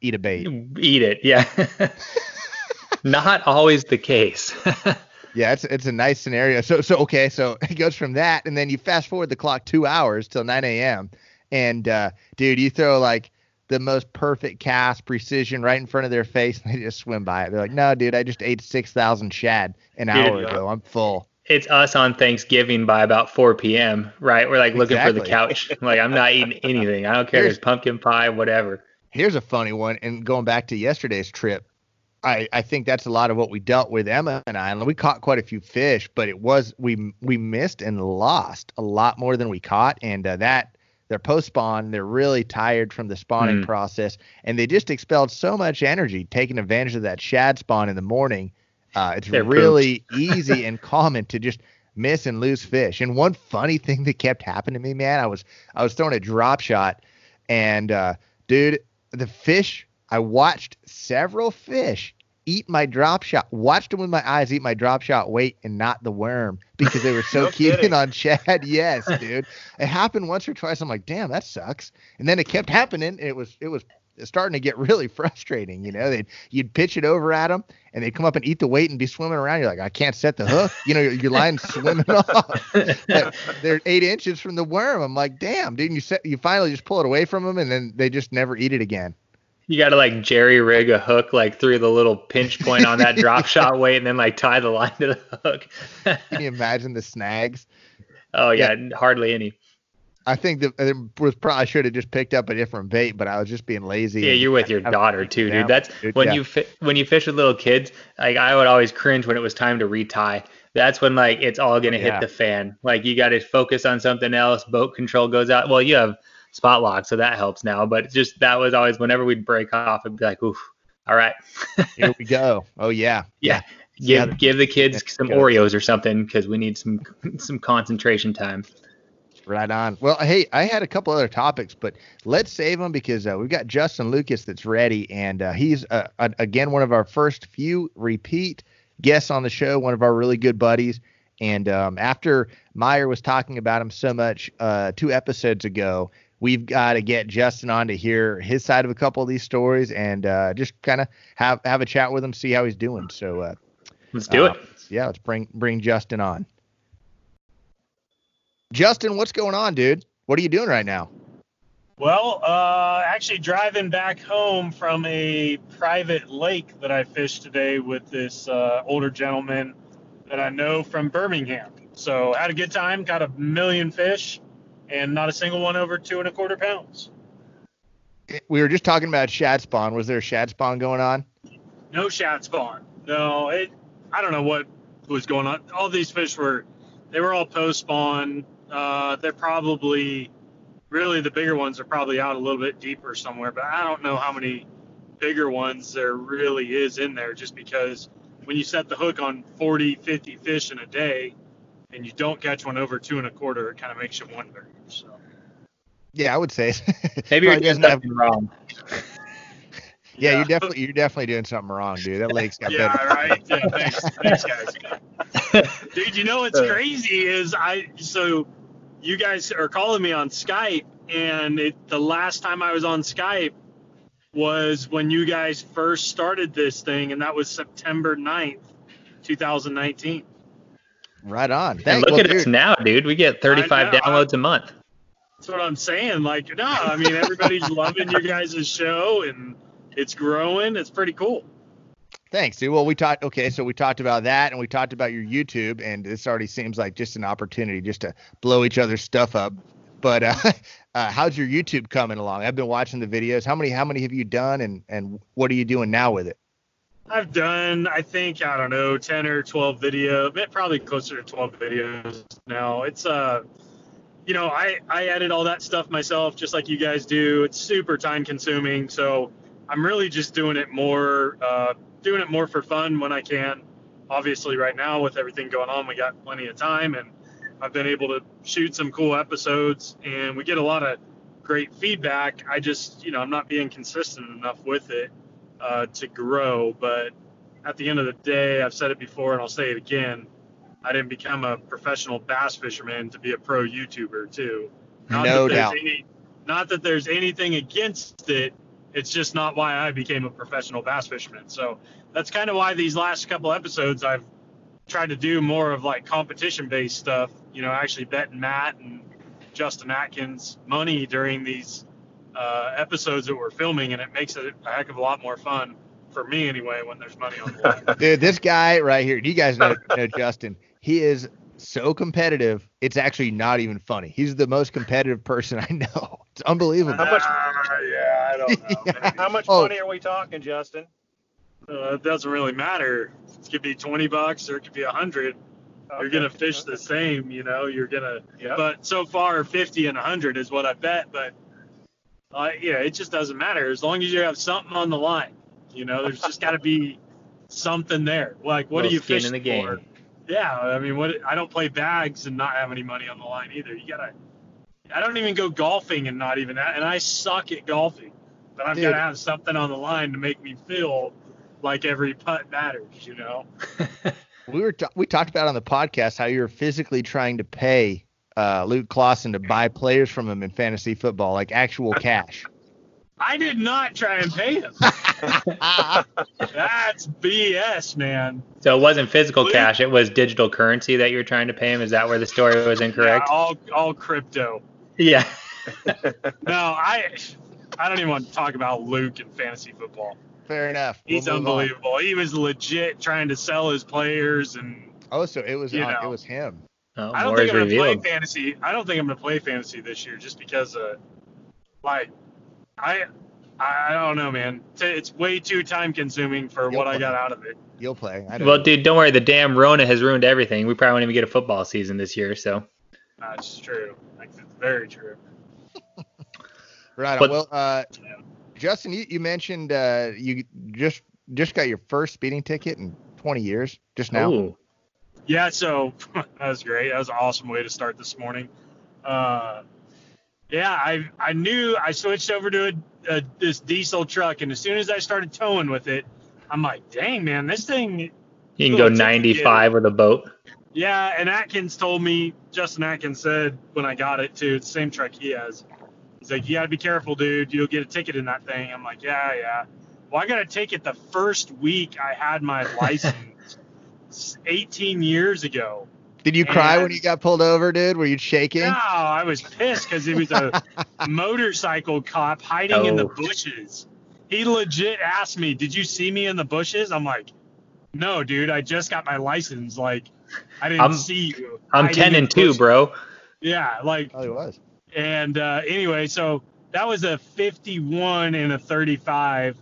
eat a bait. Eat it. Yeah. Not always the case. Yeah, it's it's a nice scenario. So so okay, so it goes from that, and then you fast forward the clock two hours till 9 a.m. And uh, dude, you throw like the most perfect cast, precision right in front of their face, and they just swim by it. They're like, "No, dude, I just ate 6,000 shad an Dude, hour ago. I'm full." it's us on Thanksgiving by about 4 p.m. Right? We're like looking for the couch. like I'm not eating anything. I don't care. Here's- There's pumpkin pie, whatever. Here's a funny one, and going back to yesterday's trip, I, I think that's a lot of what we dealt with Emma and I. And we caught quite a few fish, but it was we we missed and lost a lot more than we caught, and uh, that they're post spawn, they're really tired from the spawning Mm. process, and they just expelled so much energy taking advantage of that shad spawn in the morning. Uh, it's They're really easy and common to just miss and lose fish. And one funny thing that kept happening to me, man, I was I was throwing a drop shot, and uh, dude, the fish I watched several fish eat my drop shot. Watched them with my eyes eat my drop shot weight and not the worm because they were so No keen kidding. on shad. Yes, dude. it happened once or twice. I'm like, damn, that sucks. And then it kept happening. It was it was starting to get really frustrating. You know, they'd you'd pitch it over at them and they'd come up and eat the weight and be swimming around. You're like, I can't set the hook. You know, your, line's swimming off. But they're eight inches from the worm. I'm like, damn, dude. And you set you finally just pull it away from them and then they just never eat it again. You got to like jerry rig a hook like through the little pinch point on that drop shot weight and then like tie the line to the hook. Can you imagine the snags? oh yeah, hardly any. I think that it uh, was probably I should have just picked up a different bait, but I was just being lazy. Yeah, you're with your daughter too, dude. That's when yeah. you fi- when you fish with little kids. Like I would always cringe when it was time to retie. That's when like it's all gonna Yeah. hit the fan. Like you got to focus on something else. Boat control goes out. Well, you have spot lock, so that helps now. But just that was always whenever we'd break off, it'd be like, oof, all right, Here we go. Oh yeah. yeah. Yeah, Give give the kids some go. Oreos or something because we need some some concentration time. Right on. Well, hey, I had a couple other topics, but let's save them because uh, we've got Justin Lucas that's ready, and uh, he's uh, uh, again one of our first few repeat guests on the show, one of our really good buddies. And um, after Meyer was talking about him so much uh, two episodes ago, we've got to get Justin on to hear his side of a couple of these stories and uh, just kind of have have a chat with him, see how he's doing. So uh, Let's do uh, it. Yeah, let's bring bring Justin on. Justin, what's going on, dude? What are you doing right now? Well, uh, actually driving back home from a private lake that I fished today with this uh, older gentleman that I know from Birmingham. So had a good time, got a million fish, and not a single one over two and a quarter pounds. We were just talking about shad spawn. Was there a shad spawn going on? No shad spawn. No, it. I don't know what was going on. All these fish were, they were all post spawn. Uh, they're probably, really the bigger ones are probably out a little bit deeper somewhere. But I don't know how many bigger ones there really is in there. Just because when you set the hook on 40, 50 fish in a day, and you don't catch one over two and a quarter, it kind of makes you wonder. So. Yeah, I would say. Maybe you're Probably doing doesn't have- something wrong. yeah, you're definitely you're definitely doing something wrong, dude. That lake's got Yeah, better. right. Yeah, thanks, thanks, guys. Dude, you know what's Uh. crazy is I so you guys are calling me on Skype, and it, the last time I was on Skype was when you guys first started this thing, and that was September 9th, 2019. Right on. And look well, at us now, dude. We get 35 know, I- downloads a month. That's what I'm saying. Like, no, I mean everybody's loving your guys' show, and it's growing. It's pretty cool. Thanks, dude. Well, we talked. Okay, so we talked about that, and we talked about your YouTube, and this already seems like just an opportunity just to blow each other's stuff up. But uh, uh, how's your YouTube coming along? I've been watching the videos. How many? How many have you done, and and what are you doing now with it? I've done, I think, I don't know, 10 or 12 video, probably closer to 12 videos now. It's, uh, you know, I, I edit all that stuff myself, just like you guys do. It's super time consuming. So I'm really just doing it more, uh, doing it more for fun when I can. Obviously, right now with everything going on, we got plenty of time and I've been able to shoot some cool episodes and we get a lot of great feedback. I just, you know, I'm not being consistent enough with it uh, to grow. But at the end of the day, I've said it before and I'll say it again. I didn't become a professional bass fisherman to be a pro YouTuber too. Not No that there's doubt. Any, not that there's anything against it. It's just not why I became a professional bass fisherman. So that's kind of why these last couple episodes I've tried to do more of like competition based stuff. You know, actually betting Matt and Justin Atkins money during these uh, episodes that we're filming, and it makes it a heck of a lot more fun for me anyway when there's money on the line. Dude, this guy right here. You guys know, know Justin. He is so competitive. It's actually not even funny. He's the most competitive person I know. It's unbelievable. How much- Ah, yeah, I don't know. Yeah. How much Oh. money are we talking, Justin? Uh, it doesn't really matter. It could be 20 bucks or it could be 100. You're gonna fish the same, you know. You're gonna, Yep. but so far 50 and 100 is what I bet. But uh, yeah, it just doesn't matter as long as you have something on the line. You know, there's just got to be something there. Like, what are you skin fish in the game. for? Yeah, I mean, what? I don't play bags and not have any money on the line either. You gotta. I don't even go golfing and not even that, and I suck at golfing. But I've got to have something on the line to make me feel like every putt matters. You know. We were ta- we talked about on the podcast how you were physically trying to pay uh, Luke Clausen to buy players from him in fantasy football, like actual cash. I did not try and pay him. That's BS, man. So it wasn't physical Luke- cash; it was digital currency that you were trying to pay him. Is that where the story was incorrect? Yeah, all all crypto. Yeah. No, I I don't even want to talk about Luke in fantasy football. Fair enough. We'll He's move on. unbelievable. He was legit trying to sell his players and Oh, so it was You on, it was him. Oh, I don't think I'm gonna play fantasy. I don't think I'm gonna play fantasy this year just because, uh, like, I, I don't know, man. It's way too time consuming for You'll what I got out of it. You'll play. I know. Well, dude, don't worry. The damn Rona has ruined everything. We probably won't even get a football season this year. So That's true. Like, it's very true. right. On. but- Well, uh, Justin, you, you mentioned uh, you just just got your first speeding ticket in 20 years just now. Ooh. Yeah, so that was great. That was an awesome way to start this morning. Uh, yeah, I I knew I switched over to a, a, this diesel truck, and as soon as I started towing with it, I'm like, dang man, this thing. You can go 95 with a boat. Yeah, and Atkins told me, Justin Atkins said when I got it too, it's the same truck he has. He's like, you gotta be careful, dude. You'll get a ticket in that thing. I'm like, yeah, yeah. Well, I got a ticket the first week I had my license, 18 years ago. Did you cry And- when you got pulled over, dude? Were you shaking? No, I was pissed because it was a motorcycle cop hiding in the Oh. bushes. He legit asked me, "Did you see me in the bushes?" I'm like, "No, dude. I just got my license. Like, I didn't I'm- see you." I'm 10 and 2, bro. Yeah, like, Oh, he was. and uh, anyway, so that was a 51 and a 35,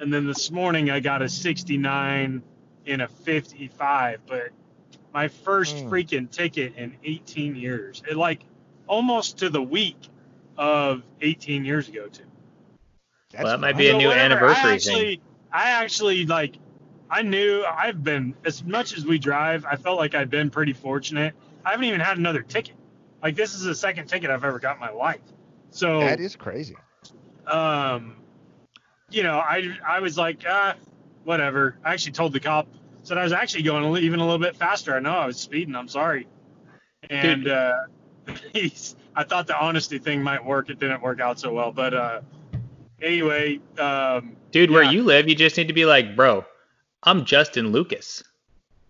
and then this morning I got a 69 and a 55. But my first Hmm. freaking ticket in 18 years, it like almost to the week of 18 years ago too. That's Well, that might be a So new whatever, anniversary I actually, I actually like. I knew I've been as much as we drive. I felt like I've been pretty fortunate. I haven't even had another ticket. Like this is the second ticket I've ever got in my life. So That is crazy. um, you know, I I was like, ah, whatever. I actually told the cop said I was actually going even a little bit faster. I know I was speeding. I'm sorry. And Dude. uh, he's. I thought the honesty thing might work. It didn't work out so well. But uh, anyway, um, Dude, where you live, you just need to be like, bro, I'm Justin Lucas.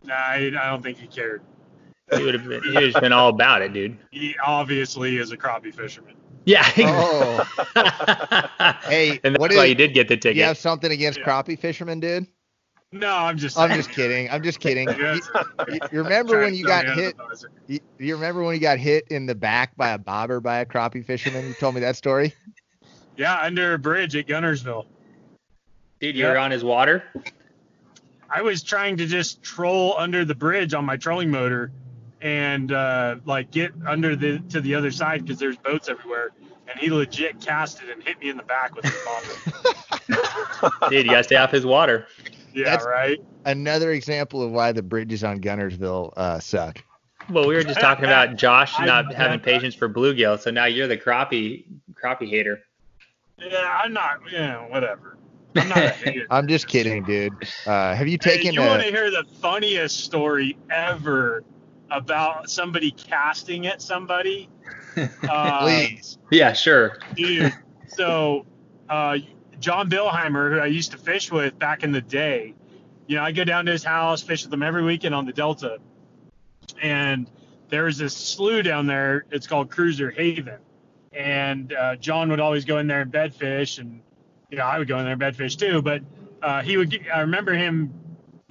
nah, I, I don't think he cared. He would have been, he would have been all about it, dude. He obviously is a crappie fisherman. Yeah. Oh. Hey, and that's what why is- you did get the ticket. you have something against Yeah. crappie fishermen, dude? No, I'm just. I'm just kidding. I'm just kidding. Yeah, You, you remember when you got hit? the. You, you remember when you got hit in the back by a bobber by a crappie fisherman? You told me that story. Yeah, under a bridge at Guntersville. Dude, you were on his water? I was trying to just troll under the bridge on my trolling motor and uh, like get under the to the other side because there's boats everywhere. And he legit casted and hit me in the back with his bobber. Dude, you got to stay off his water. Yeah, That's- right. Another example of why the bridges on Guntersville uh, suck. Well, we were just talking about Josh not I- having patience for bluegill, so now you're the crappie crappie hater. Yeah, I'm not. Yeah, whatever. I'm not a hater. I'm just kidding, dude. Uh, have you Hey, taken you want to hear the funniest story ever about somebody casting at somebody? Uh, Please. Yeah, sure. dude. So, uh, John Billheimer, who I used to fish with back in the day, you know, I go down to his house, fish with him every weekend on the Delta, and there's this slough down there. It's called Cruiser Haven, and uh, John would always go in there and bed fish, and you know, I would go in there and bed fish too. But uh, he would. Get, I remember him.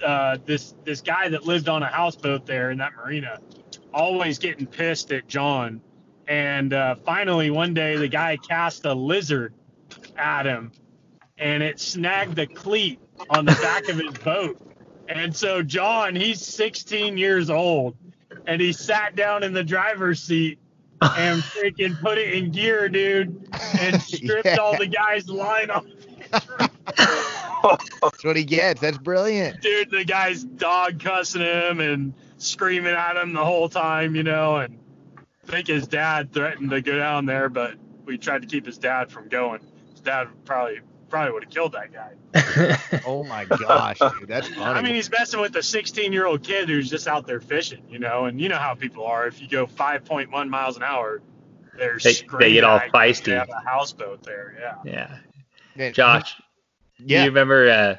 Uh, this this guy that lived on a houseboat there in that marina, always getting pissed at John and uh, finally, one day, the guy cast a lizard at him, and it snagged the cleat on the back of his boat. And so, John, he's 16 years old, and he sat down in the driver's seat and freaking put it in gear, dude, and stripped Yeah. all the guy's line off. That's what he gets. That's brilliant. Dude, the guy's dog cussing him and screaming at him the whole time, you know, and I think his dad threatened to go down there, but we tried to keep his dad from going. His dad probably probably would have killed that guy. Oh my gosh, dude. That's funny. I mean, he's messing with a 16 year old kid who's just out there fishing, you know, and you know how people are. If you go 5.1 miles an hour, they're They- they get all at you. feisty. They have a houseboat there, yeah. yeah. Man, Josh, do Yeah. you remember? Uh,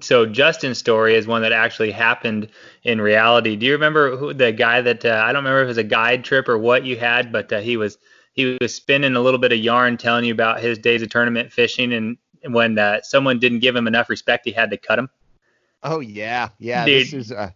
so Justin's story is one that actually happened in reality. Do you remember who the guy that uh, I don't remember if it was a guide trip or what you had, but uh, he was he was spinning a little bit of yarn telling you about his days of tournament fishing, and when uh, someone didn't give him enough respect, he had to cut him. Oh yeah, yeah. Dude. This is uh,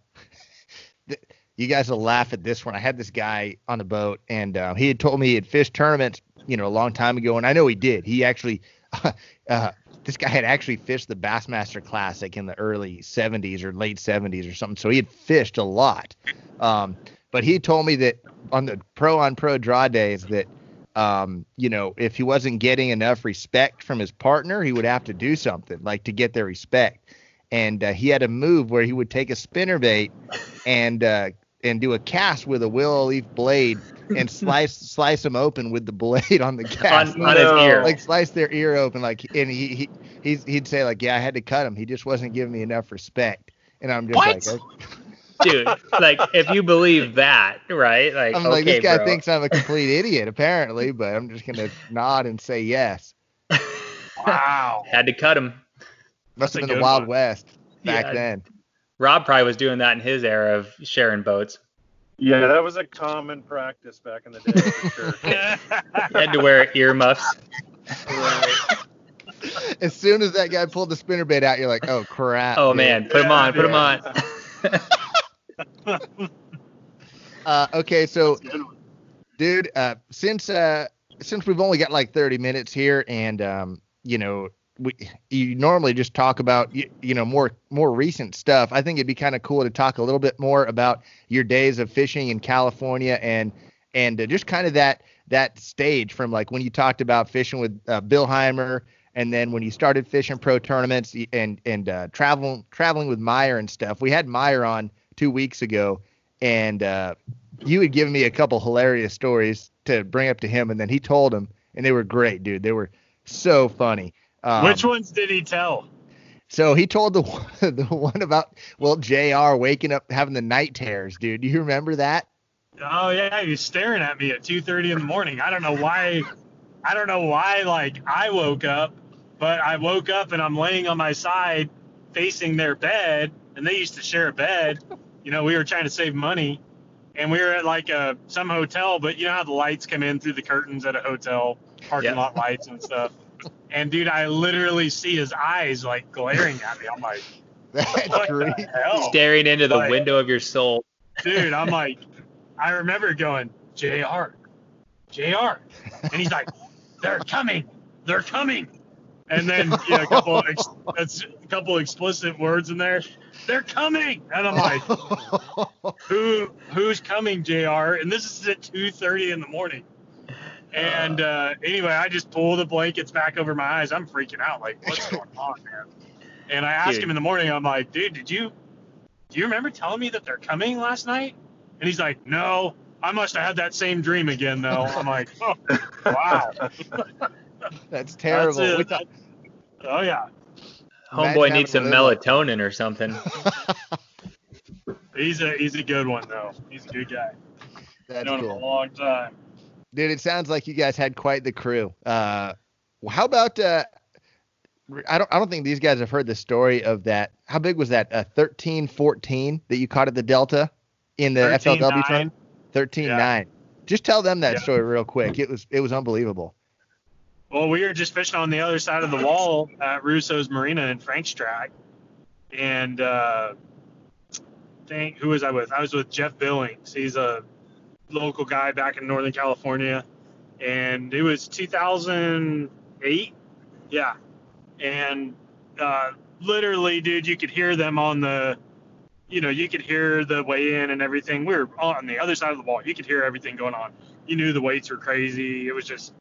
th- you guys will laugh at this one. I had this guy on the boat, and uh, he had told me he had fished tournaments, you know, a long time ago, and I know he did. He actually, uh, this guy had actually fished the Bassmaster Classic in the early 70s or late 70s or something, so he had fished a lot. Um, but he told me that on the pro on pro draw days that um, you know, if he wasn't getting enough respect from his partner, he would have to do something like to get their respect. And uh, he had a move where he would take a spinner bait and uh, and do a cast with a willow leaf blade and slice slice them open with the blade on the cast. on, on his ear. Like slice their ear open, like and he, he he's, he'd say like, yeah, I had to cut him. He just wasn't giving me enough respect. And I'm just What? like, okay. Dude. Like if you believe that, right? Like I'm okay, like, this guy bro. thinks I'm a complete idiot, apparently, but I'm just gonna nod and say yes. Wow. had to cut him. Must That's have been the Wild one. West back Yeah. then. Rob probably was doing that in his era of sharing boats. Yeah, that was a common practice back in the day for sure. He had to wear earmuffs. As soon as that guy pulled the spinnerbait out, you're like, oh crap. Oh dude. man, put him on, put him on. Uh, okay, so dude, uh, since uh, since we've only got like 30 minutes here, and um, you know, we you normally just talk about you, you know more more recent stuff. I think it'd be kind of cool to talk a little bit more about your days of fishing in California and and uh, just kind of that that stage from like when you talked about fishing with uh, Billheimer and then when you started fishing pro tournaments and and uh, traveling traveling with Meyer and stuff. We had Meyer on two weeks ago, and uh, you had given me a couple hilarious stories to bring up to him, and then he told them, and they were great, dude. They were so funny. Um, Which ones did he tell? So he told the one, the one about well, Jr. waking up having the night terrors, dude. Do you remember that? Oh yeah, he was staring at me at 2:30 in the morning. I don't know why. I don't know why. Like I woke up, but I woke up and I'm laying on my side, facing their bed, and they used to share a bed. You know, we were trying to save money, and we were at like a some hotel, but you know how the lights come in through the curtains at a hotel, parking Yeah. lot lights and stuff. And dude, I literally see his eyes like glaring at me. I'm like, That's great. Staring into the Like- window of your soul. dude, I'm like, I remember going, JR, JR. And he's like, they're coming, they're coming. And then, you know, a couple, of ex- that's a couple explicit words in there. They're coming. And I'm like, who, who's coming, JR? And this is at 2.30 in the morning. And uh, anyway, I just pull the blankets back over my eyes. I'm freaking out. Like, what's going on, man? And I ask Dude. him in the morning, I'm like, dude, did you, do you remember telling me that they're coming last night? And he's like, no, I must have had that same dream again, though. I'm like, oh, wow. That's terrible. That's it. Thought- Oh, yeah. Imagine Homeboy needs some melatonin or something. He's a he's a good one, though. He's a good guy. That's Known him a cool. long time. Dude, it sounds like you guys had quite the crew. Uh, how about uh, I don't I don't think these guys have heard the story of that. How big was that? Uh, 13 14 that you caught at the Delta in the 13-9. FLW tournament? 13 Yeah. 9. Just tell them that Yeah. story real quick. It was it was unbelievable. Well, we were just fishing on the other side of the wall at Russo's Marina in Frank's Tract, and uh, think who was I with? I was with Jeff Billings. He's a local guy back in Northern California, and it was 2008. Yeah, and uh, literally, dude, you could hear them on the, you know, you could hear the weigh in and everything. We were on the other side of the wall. You could hear everything going on. You knew the weights were crazy. It was just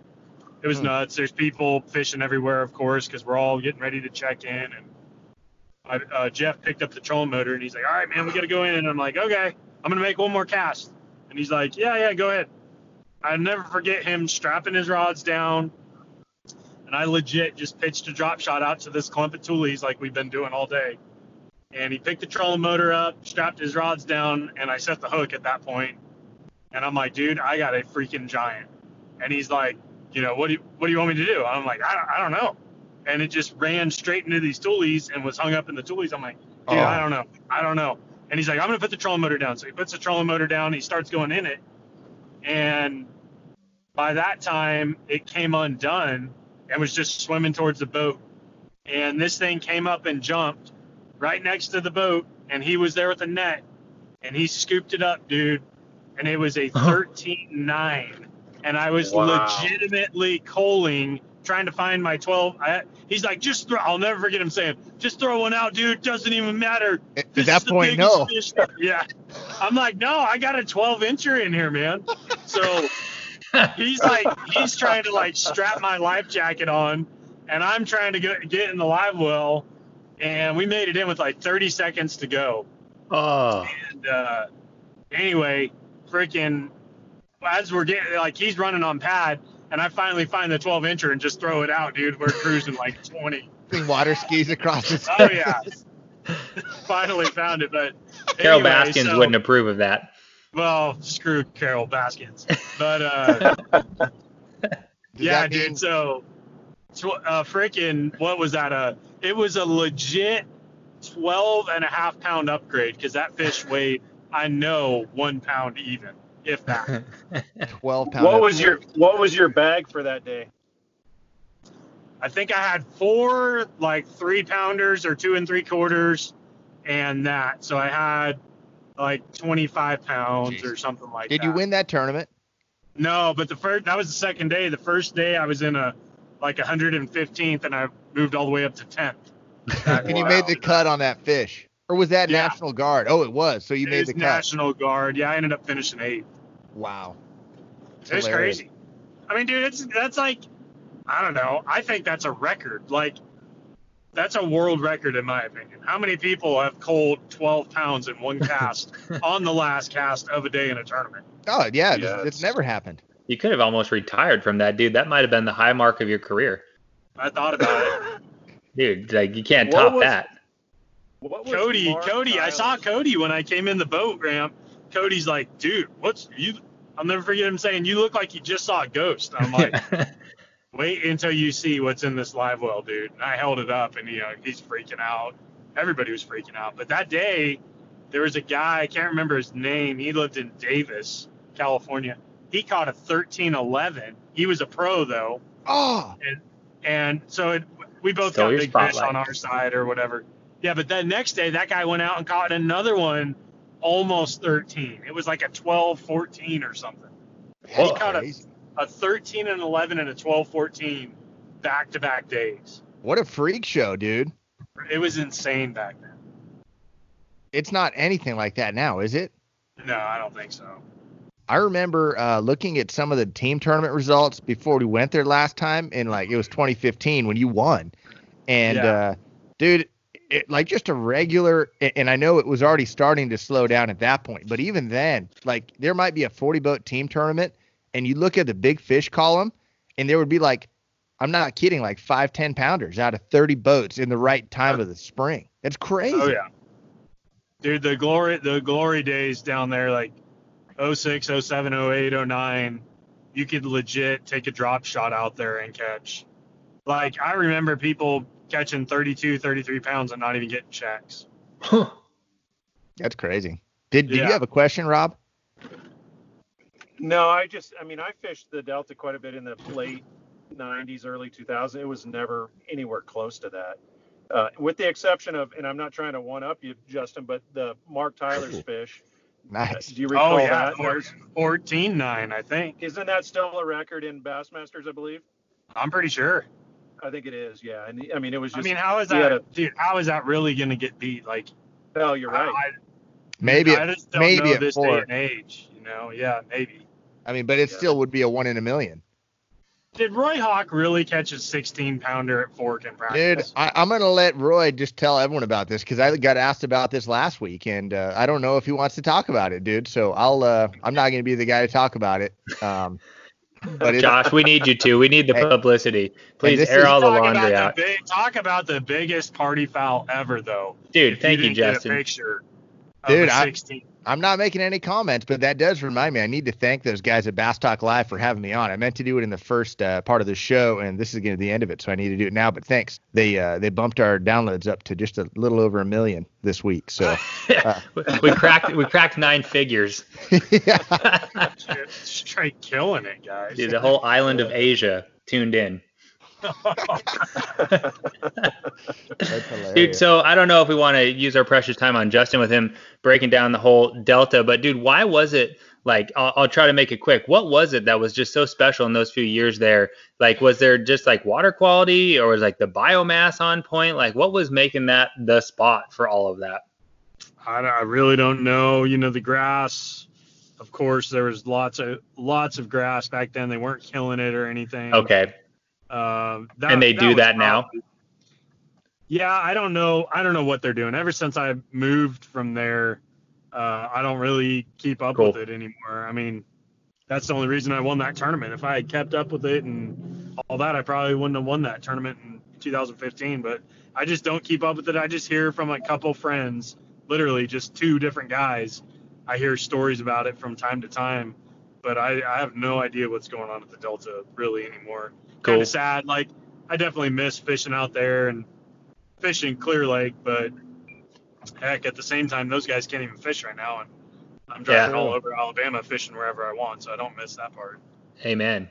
it was Hmm. nuts. There's people fishing everywhere, of course, because we're all getting ready to check in. And I, uh, Jeff picked up the trolling motor and he's like, "All right, man, we got to go in." And I'm like, "Okay, I'm gonna make one more cast." And he's like, "Yeah, yeah, go ahead." I never forget him strapping his rods down, and I legit just pitched a drop shot out to this clump of tules like we've been doing all day. And he picked the trolling motor up, strapped his rods down, and I set the hook at that point. And I'm like, "Dude, I got a freaking giant." And he's like, you know, what do you, what do you want me to do? I'm like, I don't, I don't know. And it just ran straight into these tules and was hung up in the tules. I'm like, dude, Oh. I don't know. I don't know. And he's like, I'm going to put the trolling motor down. So he puts the trolling motor down. He starts going in it. And by that time, it came undone and was just swimming towards the boat. And this thing came up and jumped right next to the boat. And he was there with a net. and he scooped it up, dude, and it was a Uh-huh. 13.9, and I was Wow. legitimately calling, trying to find my 12. I, he's like, just throw. I'll never forget him saying, just throw one out, dude. Doesn't even matter. At This that is the point, no. Yeah. I'm like, no, I got a 12 incher in here, man. So he's like, he's trying to like strap my life jacket on, and I'm trying to get get in the live well, and we made it in with like 30 seconds to go. Oh, And uh, anyway, freaking, as we're getting like he's running on pad, and I finally find the 12 incher and just throw it out, dude. We're cruising like 20. Water skis across the Oh yeah. finally found it, but Carol anyway, Baskins so- wouldn't approve of that. Well, screw Carol Baskins. But uh, yeah, mean- dude. So, tw- uh, freaking, what was that? Uh, it was a legit 12 and a half pound upgrade because that fish weighed, I know, one pound even, if that. 12 pound. What was your What was your bag for that day? I think I had four like three pounders or two and three quarters, and that. So I had like 25 pounds Jeez. or something like Did that. Did you win that tournament? No, but the first that was the second day. The first day I was in a like 115th, and I moved all the way up to 10th. And you made the cut on that fish. Or was that Yeah. National Guard? Oh, it was. So you It made was the cut. National Guard. Yeah, I ended up finishing eighth. Wow. It was crazy. I mean, dude, it's that's like I don't know. I think that's a record. Like that's a world record in my opinion. How many people have cold 12 pounds in one cast on the last cast of a day in a tournament? Oh, yeah. It's, it's never happened. You could have almost retired from that, dude. That might have been the high mark of your career, I thought about it. dude. Like you can't What top was- that. What was Cody, Mark Cody, I saw Cody when I came in the boat ramp. Cody's like, dude, what's you? I'll never forget him saying, "You look like you just saw a ghost." I'm like, wait until you see what's in this live well, dude. And I held it up, and you know he's freaking out. Everybody was freaking out. But that day, there was a guy I can't remember his name. He lived in Davis, California. He caught a 1311. He was a pro though, Oh, and so it, we both Stole got your big fish on our side or whatever. Yeah, but then next day that guy went out and caught another one, almost 13. It was like a 12, 14 or something. that's caught a- A 13 and 11 and a 12, 14 back to back days. What a freak show, dude. It was insane back then. It's not anything like that now, is it? No, I don't think so. I remember uh, looking at some of the team tournament results before we went there last time, and like it was 2015 when you won, and Yeah. uh, dude, it, like just a regular, and I know it was already starting to slow down at that point, but even then, like there might be a 40 boat team tournament, and you look at the big fish column, and there would be like, I'm not kidding, like five, 10 pounders out of 30 boats in the right time of the spring. That's crazy. Oh yeah, dude. The glory, the glory days down there, like 06, 07, 08, 09, you could legit take a drop shot out there and catch. Like I remember people catching 32, 33 pounds and not even getting checks. That's crazy. Did Did Yeah. you have a question, Rob? No, I just, I mean, I fished the Delta quite a bit in the late 90s, early 2000s. It was never anywhere close to that. Uh, with the exception of, and I'm not trying to one up you, Justin, but the Mark Tyler's fish. Nice. Do you recall Oh yeah, that? There's- 14, 9, I think. Isn't that still a record in Bassmasters, I believe? I'm pretty sure. I think it is, yeah. And I mean, it was Just, I mean, how is he had that, dude? How is that really gonna get beat? Like, oh, you're right. I, Maybe I at, just don't maybe know at this four. day and age. You know, yeah, maybe. I mean, but it Yeah. still would be a one in a million. Did Roy Hawk really catch a 16 pounder at Fork in Dude, practice? I, I'm gonna let Roy just tell everyone about this because I got asked about this last week, and uh, I don't know if he wants to talk about it, dude. So I'll, uh, I'm not gonna be the guy to talk about it. Um, but Josh, we need you to. We need the publicity. Please air all the laundry out, The big, talk about the biggest party foul ever, though. dude. Thank you, get Justin. A picture Dude, a I- 16. I'm not making any comments, but that does remind me. I need to thank those guys at Bass Talk Live for having me on. I meant to do it in the first uh, part of the show, and this is going to be the end of it, so I need to do it now. But thanks. They uh, they bumped our downloads up to just a little over a million this week. So uh, we cracked. We cracked nine figures. yeah. Straight killing it, guys. Dude, the whole island of Asia tuned in. That's hilarious. Dude, so I don't know if we want to use our precious time on Justin with him breaking down the whole Delta, but dude, why was it like? I'll, I'll try to make it quick. What was it that was just so special in those few years there? Like, was there just like water quality, or was like the biomass on point? Like, what was making that the spot for all of that? I, I really don't know. You know, the grass. Of course, there was lots of lots of grass back then. They weren't killing it or anything. Okay, Um, that, And they do that now? probably- Yeah, I don't know. I don't know what they're doing. Ever since I moved from there, uh, I don't really keep up Cool. with it anymore. I mean, that's the only reason I won that tournament. If I had kept up with it and all that, I probably wouldn't have won that tournament in 2015. But I just don't keep up with it. I just hear from a couple friends, literally just two different guys. I hear stories about it from time to time, but I, I have no idea what's going on at the Delta really anymore. Kind of sad. Like I definitely miss fishing out there and fishing Clear Lake, but heck, at the same time, those guys can't even fish right now, and I'm driving Yeah. all over Alabama fishing wherever I want, so I don't miss that part. Amen.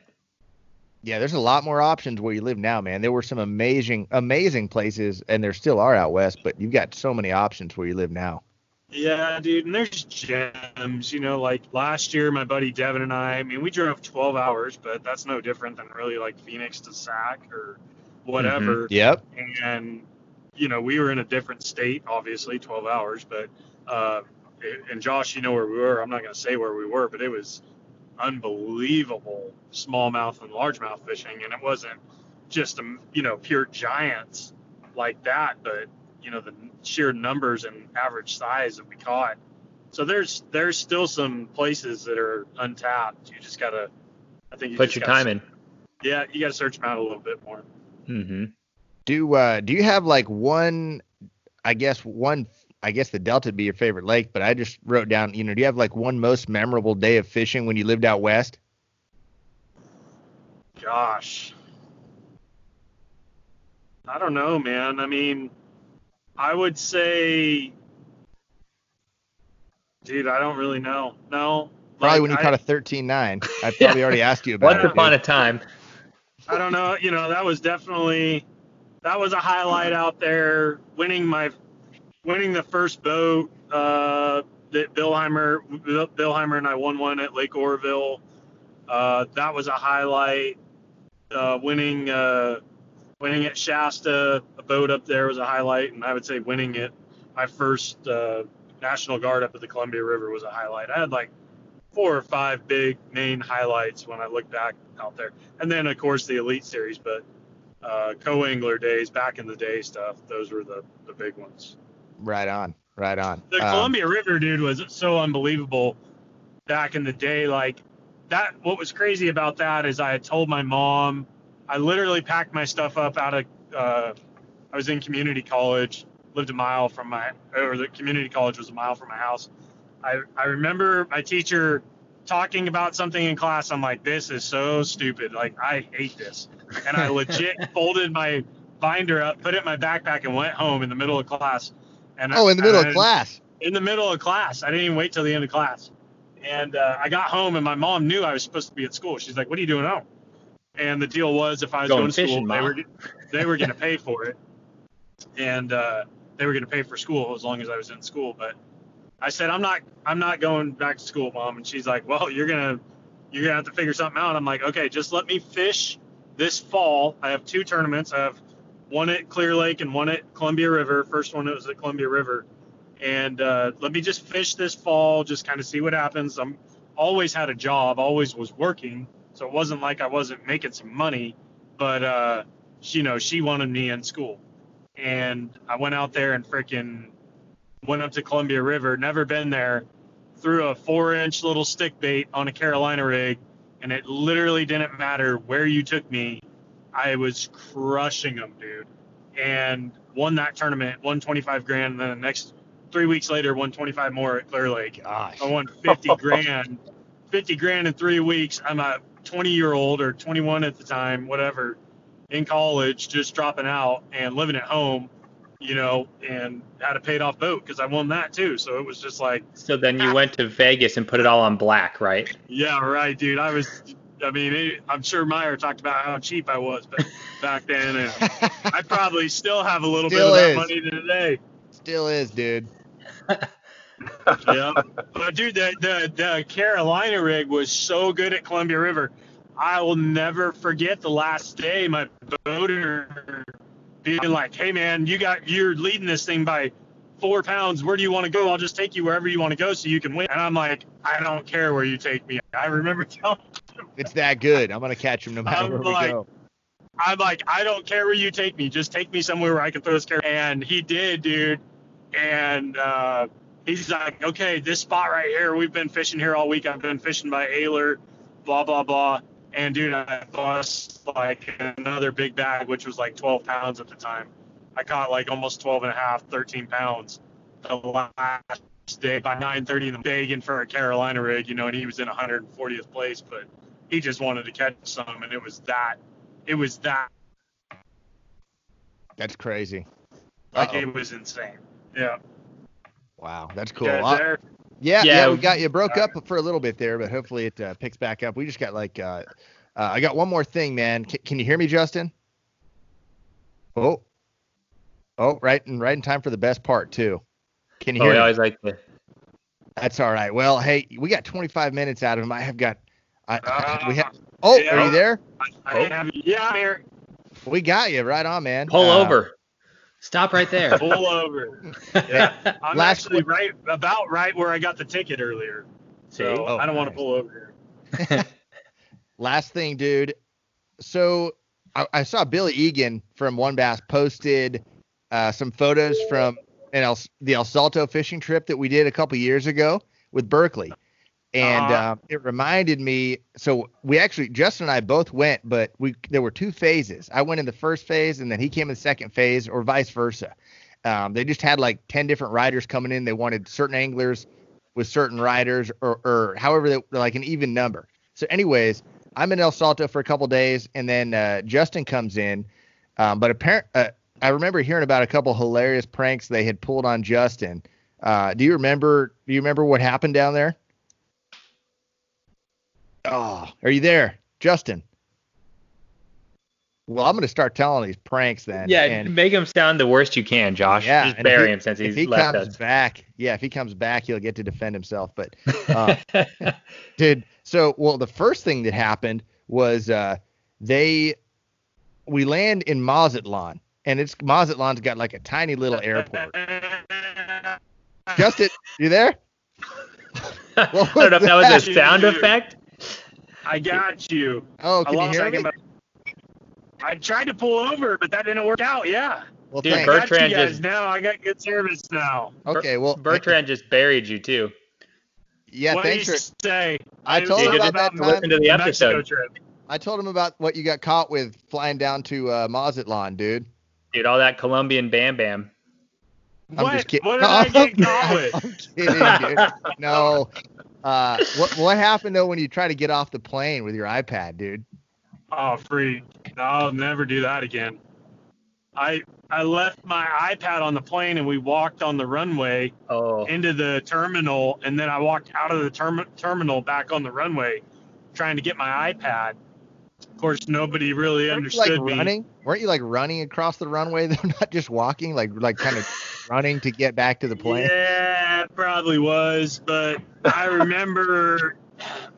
Yeah, there's a lot more options where you live now, man. There were some amazing, amazing places, and there still are out west, but you've got so many options where you live now. Yeah, dude, and there's gems. You know, like last year, my buddy Devin and I. I mean, we drove 12 hours, but that's no different than really like Phoenix to Sac or whatever. Yep. and you know we were in a different state obviously 12 hours but uh and josh you know where we were i'm not going to say where we were but it was unbelievable smallmouth and largemouth fishing and it wasn't just um, you know pure giants like that but you know the sheer numbers and average size that we caught so there's there's still some places that are untapped you just gotta i think you Put your gotta- time in. yeah you gotta search them out a little bit more Mm-hmm. Do uh do you have like one I guess one I guess the Delta would be your favorite lake, but I just wrote down, you know, do you have like one most memorable day of fishing when you lived out west? Gosh. I don't know, man. I mean, I would say, dude, I don't really know. No. Probably Like, when you I, caught a 13.9. I probably already asked you about Once it. upon dude. a time. I don't know. You know, that was definitely that was a highlight out there. Winning my winning the first boat uh, that Billheimer Billheimer and I won one at Lake Oroville. Uh, that was a highlight. Uh, winning uh, winning at Shasta, a boat up there was a highlight, and I would say winning it my first uh, National Guard up at the Columbia River was a highlight. I had like four or five big main highlights when I look back out there and then of course the elite series but uh, co-angler days back in the day stuff those were the, the big ones Right on. Right on. the Um, columbia river dude was so unbelievable back in the day like that what was crazy about that is i had told my mom i literally packed my stuff up out of uh, i was in community college lived a mile from my or the community college was a mile from my house i i remember my teacher talking about something in class i'm like this is so stupid like i hate this and i legit folded my binder up put it in my backpack and went home in the middle of class and Oh, in the middle of class. in the middle of class. I didn't even wait till the end of class. And uh, I got home, and my mom knew I was supposed to be at school. She's like, "What are you doing home?" And the deal was, if I was Going going, to school, they were they were going to pay for it, and uh, they were going to pay for school as long as I was in school. But I said, "I'm not I'm not going back to school, mom." And she's like, "Well, you're gonna you're gonna have to figure something out." I'm like, "Okay, just let me fish this fall. I have two tournaments. I have one at Clear Lake and one at Columbia River. First one it was at Columbia River." and uh, let me just fish this fall, just kind of see what happens. I'm always had a job, always was working, so it wasn't like I wasn't making some money, but uh, she, you know, she wanted me in school, and I went out there and freaking went up to Columbia River, never been there, threw a four-inch little stick bait on a Carolina rig, and it literally didn't matter where you took me, I was crushing them, dude, and won that tournament, won 25 grand, and then the next three weeks later won 25 more at Clear Lake. Gosh. I won 50 grand, 50 grand in three weeks. I'm a 20 year old or 21 at the time, whatever, in college, just dropping out and living at home, you know, and had a paid off boat because I won that too. So it was just like, So then you went to Vegas and put it all on black, right? yeah, right, dude. I was I mean, it, I'm sure Meyer talked about how cheap I was but back then, and I probably still have a little Still bit of is. that money today. Still is, dude. yeah. But dude, the, the the Carolina rig was so good at Columbia River. I will never forget the last day my boater being like, "Hey man, you got you're leading this thing by four pounds. Where do you want to go? I'll just take you wherever you want to go so you can win." And I'm like, "I don't care where you take me." I remember telling him, It's that good. I'm gonna catch him no matter I'm where we go. I'm like, I don't care where you take me. Just take me somewhere where I can throw this carrot. And he did, dude. And uh, he's like, okay, this spot right here, we've been fishing here all week. I've been fishing by Ayler, blah, blah, blah. And dude, I bust like another big bag, which was like 12 pounds at the time. I caught like almost 12 and a half, 13 pounds the last day by 9:30 in the begging for a Carolina rig, you know, and he was in 140th place, but he just wanted to catch some, and it was that, it was that, That's crazy. like Uh-oh. it was insane. Yeah. Wow, that's cool. guys Uh, yeah, yeah, Yeah. we got you broke up for a little bit there, but hopefully it uh, picks back up. We just got like, uh, uh, I got one more thing, man. C- can you hear me, Justin? Oh, oh, right, and right in time for the best part too. Can you Oh, hear we me? always like to. That's all right. Well, hey, we got 25 minutes out of him. I have got. I, Uh, we have. Oh, are you there? I Oh. have, yeah, I'm here. We got you right on, man. Pull Uh, over. Stop right there. Pull over. Yeah. I'm Last actually right about right where I got the ticket earlier. So Oh, I don't want to pull over here. Last thing, dude. So I, I saw Billy Egan from One Bass posted uh, some photos from an El, the El Salto fishing trip that we did a couple years ago with Berkley, and uh, it reminded me. So we actually Justin and I both went, but we there were two phases. I went in the first phase, and then he came in the second phase, or vice versa. Um, they just had like ten different riders coming in. They wanted certain anglers with certain riders, or, or however they like an even number. So, anyways, I'm in El Salto for a couple days, and then uh, Justin comes in. Um, but apparent, uh, I remember hearing about a couple hilarious pranks they had pulled on Justin. Uh, do you remember? Do you remember what happened down there? Oh, are you there, Justin? Well, I'm going to start telling these pranks then. yeah, and, make him sound the worst you can, Josh. Yeah, Just bury he- him since he's he left comes us. back, yeah, if he comes back, he'll get to defend himself. But uh, Dude, so well, the first thing that happened was uh, they we land in Mazatlan, and it's Mazatlan's got like a tiny little airport. Justin, you there? I don't know if that was a sound effect. I got you. Oh, I you hear me? but I tried to pull over, but that didn't work out. Yeah. Well, Dude, thanks. Bertrand you guys just- now. I got good service now. Okay, well, Bertrand just buried you too. yeah, what thanks did for. you say? I told him You about didn't that listen time. to the episode, trip. I told him about what you got caught with flying down to uh, Mazatlan, dude. dude. All that Colombian bam bam. I'm what? just kidding. What did I get caught with? I'm kidding, dude. No. Uh, what what happened though when you try to get off the plane with your iPad, dude? Oh, free. No, I'll never do that again. I I left my iPad on the plane and we walked on the runway Oh, into the terminal and then I walked out of the term- terminal back on the runway trying to get my iPad. Of course, nobody really Weren't you, like me. running? Weren't you like running across the runway? They're not just walking, like like kind of running to get back to the plane. Yeah, probably was, but I remember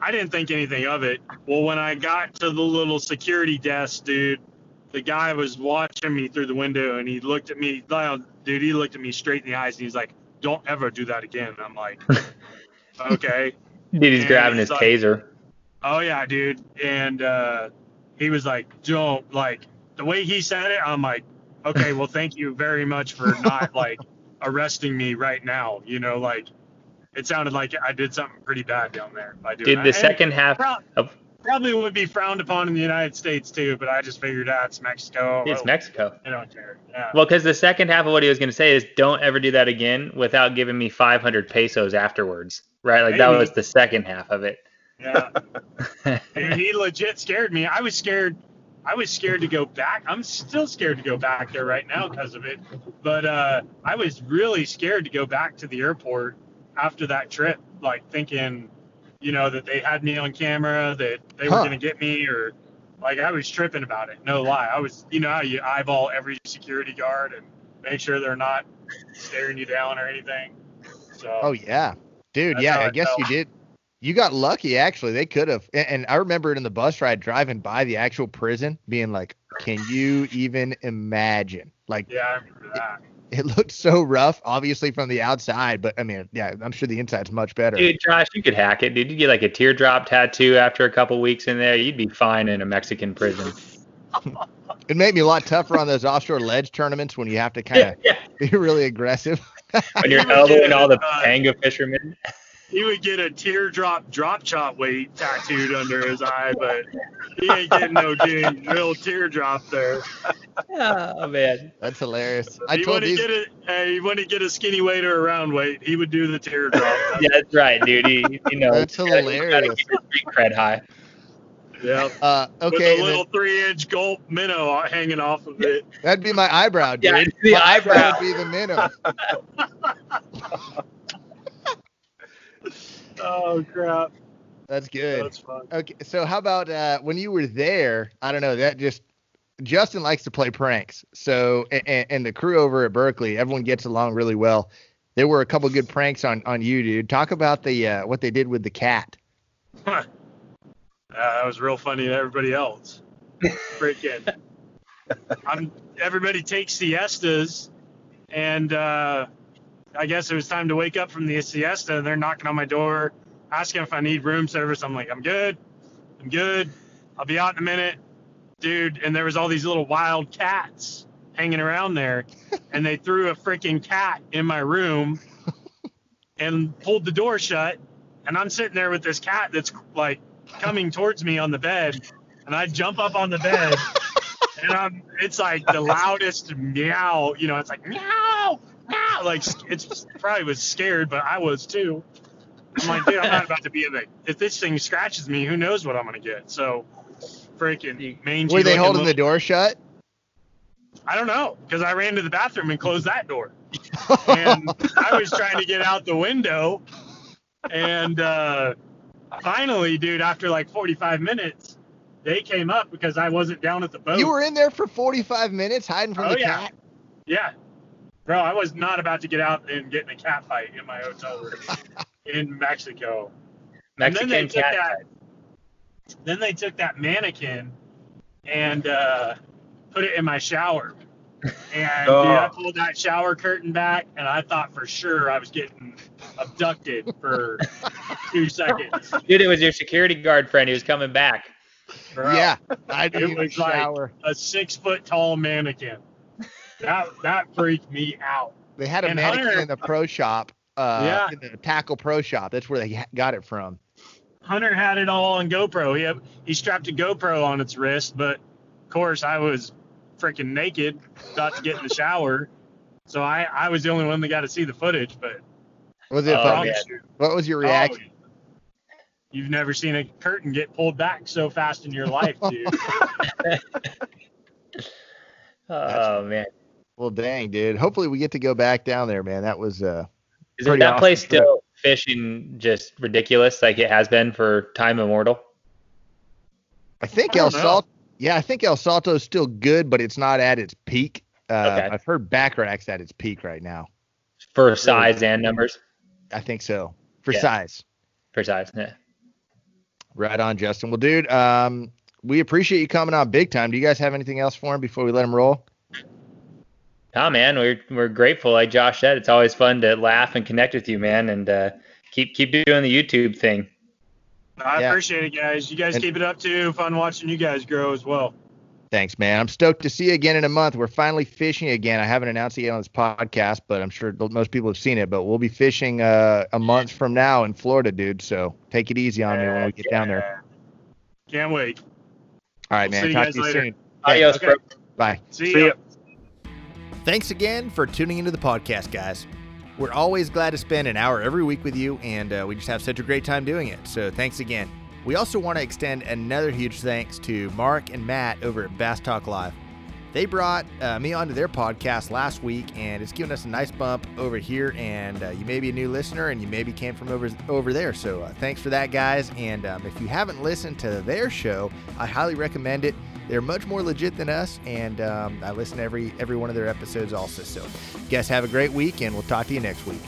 I didn't think anything of it. Well, when I got to the little security desk, dude, the guy was watching me through the window and he looked at me, dude, he looked at me straight in the eyes and he's like, "Don't ever do that again." And I'm like, "Okay." dude, he's And grabbing he's his like- taser. Oh yeah, dude. And uh, he was like, "Don't like." The way he said it, I'm like, "Okay, well, thank you very much for not like arresting me right now." You know, like it sounded like I did something pretty bad down there by doing Dude, that. the And second half prob- of probably would be frowned upon in the United States too, but I just figured out it's Mexico. it's Mexico. I don't care. Yeah. Well, because the second half of what he was going to say is, don't ever do that again without giving me 500 pesos afterwards, right? Like that was the second half of it. Yeah. Dude, he legit scared me. I was scared. I was scared to go back. I'm still scared to go back there right now because of it. But uh, I was really scared to go back to the airport after that trip, like thinking, you know, that they had me on camera, that they were going to get me, or like I was tripping about it. No lie. I was, you know, how you eyeball every security guard and make sure they're not staring you down or anything. So, Oh yeah, dude. Yeah, I I guess you did. You got lucky, actually. They could have. And, and I remember it in the bus ride driving by the actual prison, being like, "Can you even imagine?" Like yeah, I remember that. it looked so rough, obviously from the outside, but I mean, yeah, I'm sure the inside's much better. Dude, Josh, you could hack it, dude. You get like a teardrop tattoo after a couple weeks in there, you'd be fine in a Mexican prison. It made me a lot tougher on those offshore ledge tournaments when you have to kind of yeah. be really aggressive. When you're elbowing all the uh, panga fishermen. He would get a teardrop drop chop weight tattooed under his eye, but he ain't getting no dang real teardrop there. Oh man. That's hilarious. I he told wouldn't these. get it. Hey, he wouldn't get a skinny weight or a round weight. He would do the teardrop. Yeah, that's right, dude. You, you know, That's you gotta- you gotta hilarious. keep cred high. yeah. Uh, With a and little three-inch gulp minnow hanging off of it. that'd be my eyebrow, dude. Yeah, the My eyebrow. would be the minnow. Oh crap! That's good. That's fun. Okay, so how about uh, when you were there? I don't know. That just Justin likes to play pranks. So and, and the crew over at Berkley, everyone gets along really well. There were a couple good pranks on on you, dude. Talk about the uh, what they did with the cat. Uh, that was real funny to everybody else. Freaking. I'm, everybody takes siestas, and uh, I guess it was time to wake up from the siesta. They're knocking on my door, asking if I need room service. I'm like, I'm good. I'm good. I'll be out in a minute, dude. And there was all these little wild cats hanging around there, and they threw a freaking cat in my room and pulled the door shut. And I'm sitting there with this cat that's like coming towards me on the bed, and I jump up on the bed, and I'm it's like the loudest meow, you know, it's like meow, like it's probably was scared, but I was too. I'm like, dude, I'm not about to be in the. If this thing scratches me, who knows what I'm gonna get? So, freaking mangy. Were they holding the door shut? I don't know, because I ran to the bathroom and closed that door and I was trying to get out the window. And uh, finally, dude, after like 45 minutes, they came up because I wasn't down at the boat. you were in there for 45 minutes hiding from Oh, the yeah. cat. yeah, bro, I was not about to get out and get in a cat fight in my hotel room in Mexico. And then they Mexican took cat. that. Then they took that mannequin and uh, put it in my shower. And Oh. dude, I pulled that shower curtain back, and I thought for sure I was getting abducted for two seconds. Dude, it was your security guard friend who was coming back. Bro, Yeah, I didn't even was like- shower. a six foot tall mannequin. That that freaked me out. They had a and mannequin Hunter- in the pro shop. Uh, Yeah. in the tackle pro shop. That's where they got it from. Hunter had it all on GoPro. He had, he strapped a GoPro on its wrist, but of course I was freaking naked, about to get in the shower. So I, I was the only one that got to see the footage, but Was it? Oh, I fun? What was your oh, reaction? you've never seen a curtain get pulled back so fast in your life, dude. Oh man. Well, dang, dude. Hopefully, we get to go back down there, man. That was uh, Is Pretty that awesome place trip. still fishing just ridiculous like it has been for time immortal? I think I El. Salto. Yeah, I think El Salto is still good, but it's not at its peak. Uh, Okay. I've heard Baccarac's at its peak right now. For size and numbers? I think so for Yeah. size. For size. Yeah. Right on, Justin. Well, dude, um, we appreciate you coming on big time. Do you guys have anything else for him before we let him roll? Oh man, we're we're grateful. Like Josh said, it's always fun to laugh and connect with you, man, and uh, keep keep doing the YouTube thing. I Yeah. appreciate it, guys. You guys And- keep it up too. Fun watching you guys grow as well. Thanks, man. I'm stoked to see you again in a month. We're finally fishing again. I haven't announced it yet on this podcast, but I'm sure most people have seen it. But we'll be fishing uh, a month from now in Florida, dude. So take it easy on me when we get down there. Can't wait. All right, We'll man. see you Talk guys to you later. soon. Adios, okay. bro. Bye. See, See ya. Thanks again for tuning into the podcast, guys. We're always glad to spend an hour every week with you, and uh, we just have such a great time doing it. So thanks again. We also want to extend another huge thanks to Mark and Matt over at Bass Talk Live. They brought uh, me onto their podcast last week, and it's given us a nice bump over here. And uh, you may be a new listener, and you maybe came from over over there. So uh, thanks for that, guys. And um, if you haven't listened to their show, I highly recommend it. They're much more legit than us, and um, I listen to every every one of their episodes also. So, guys, have a great week, and we'll talk to you next week.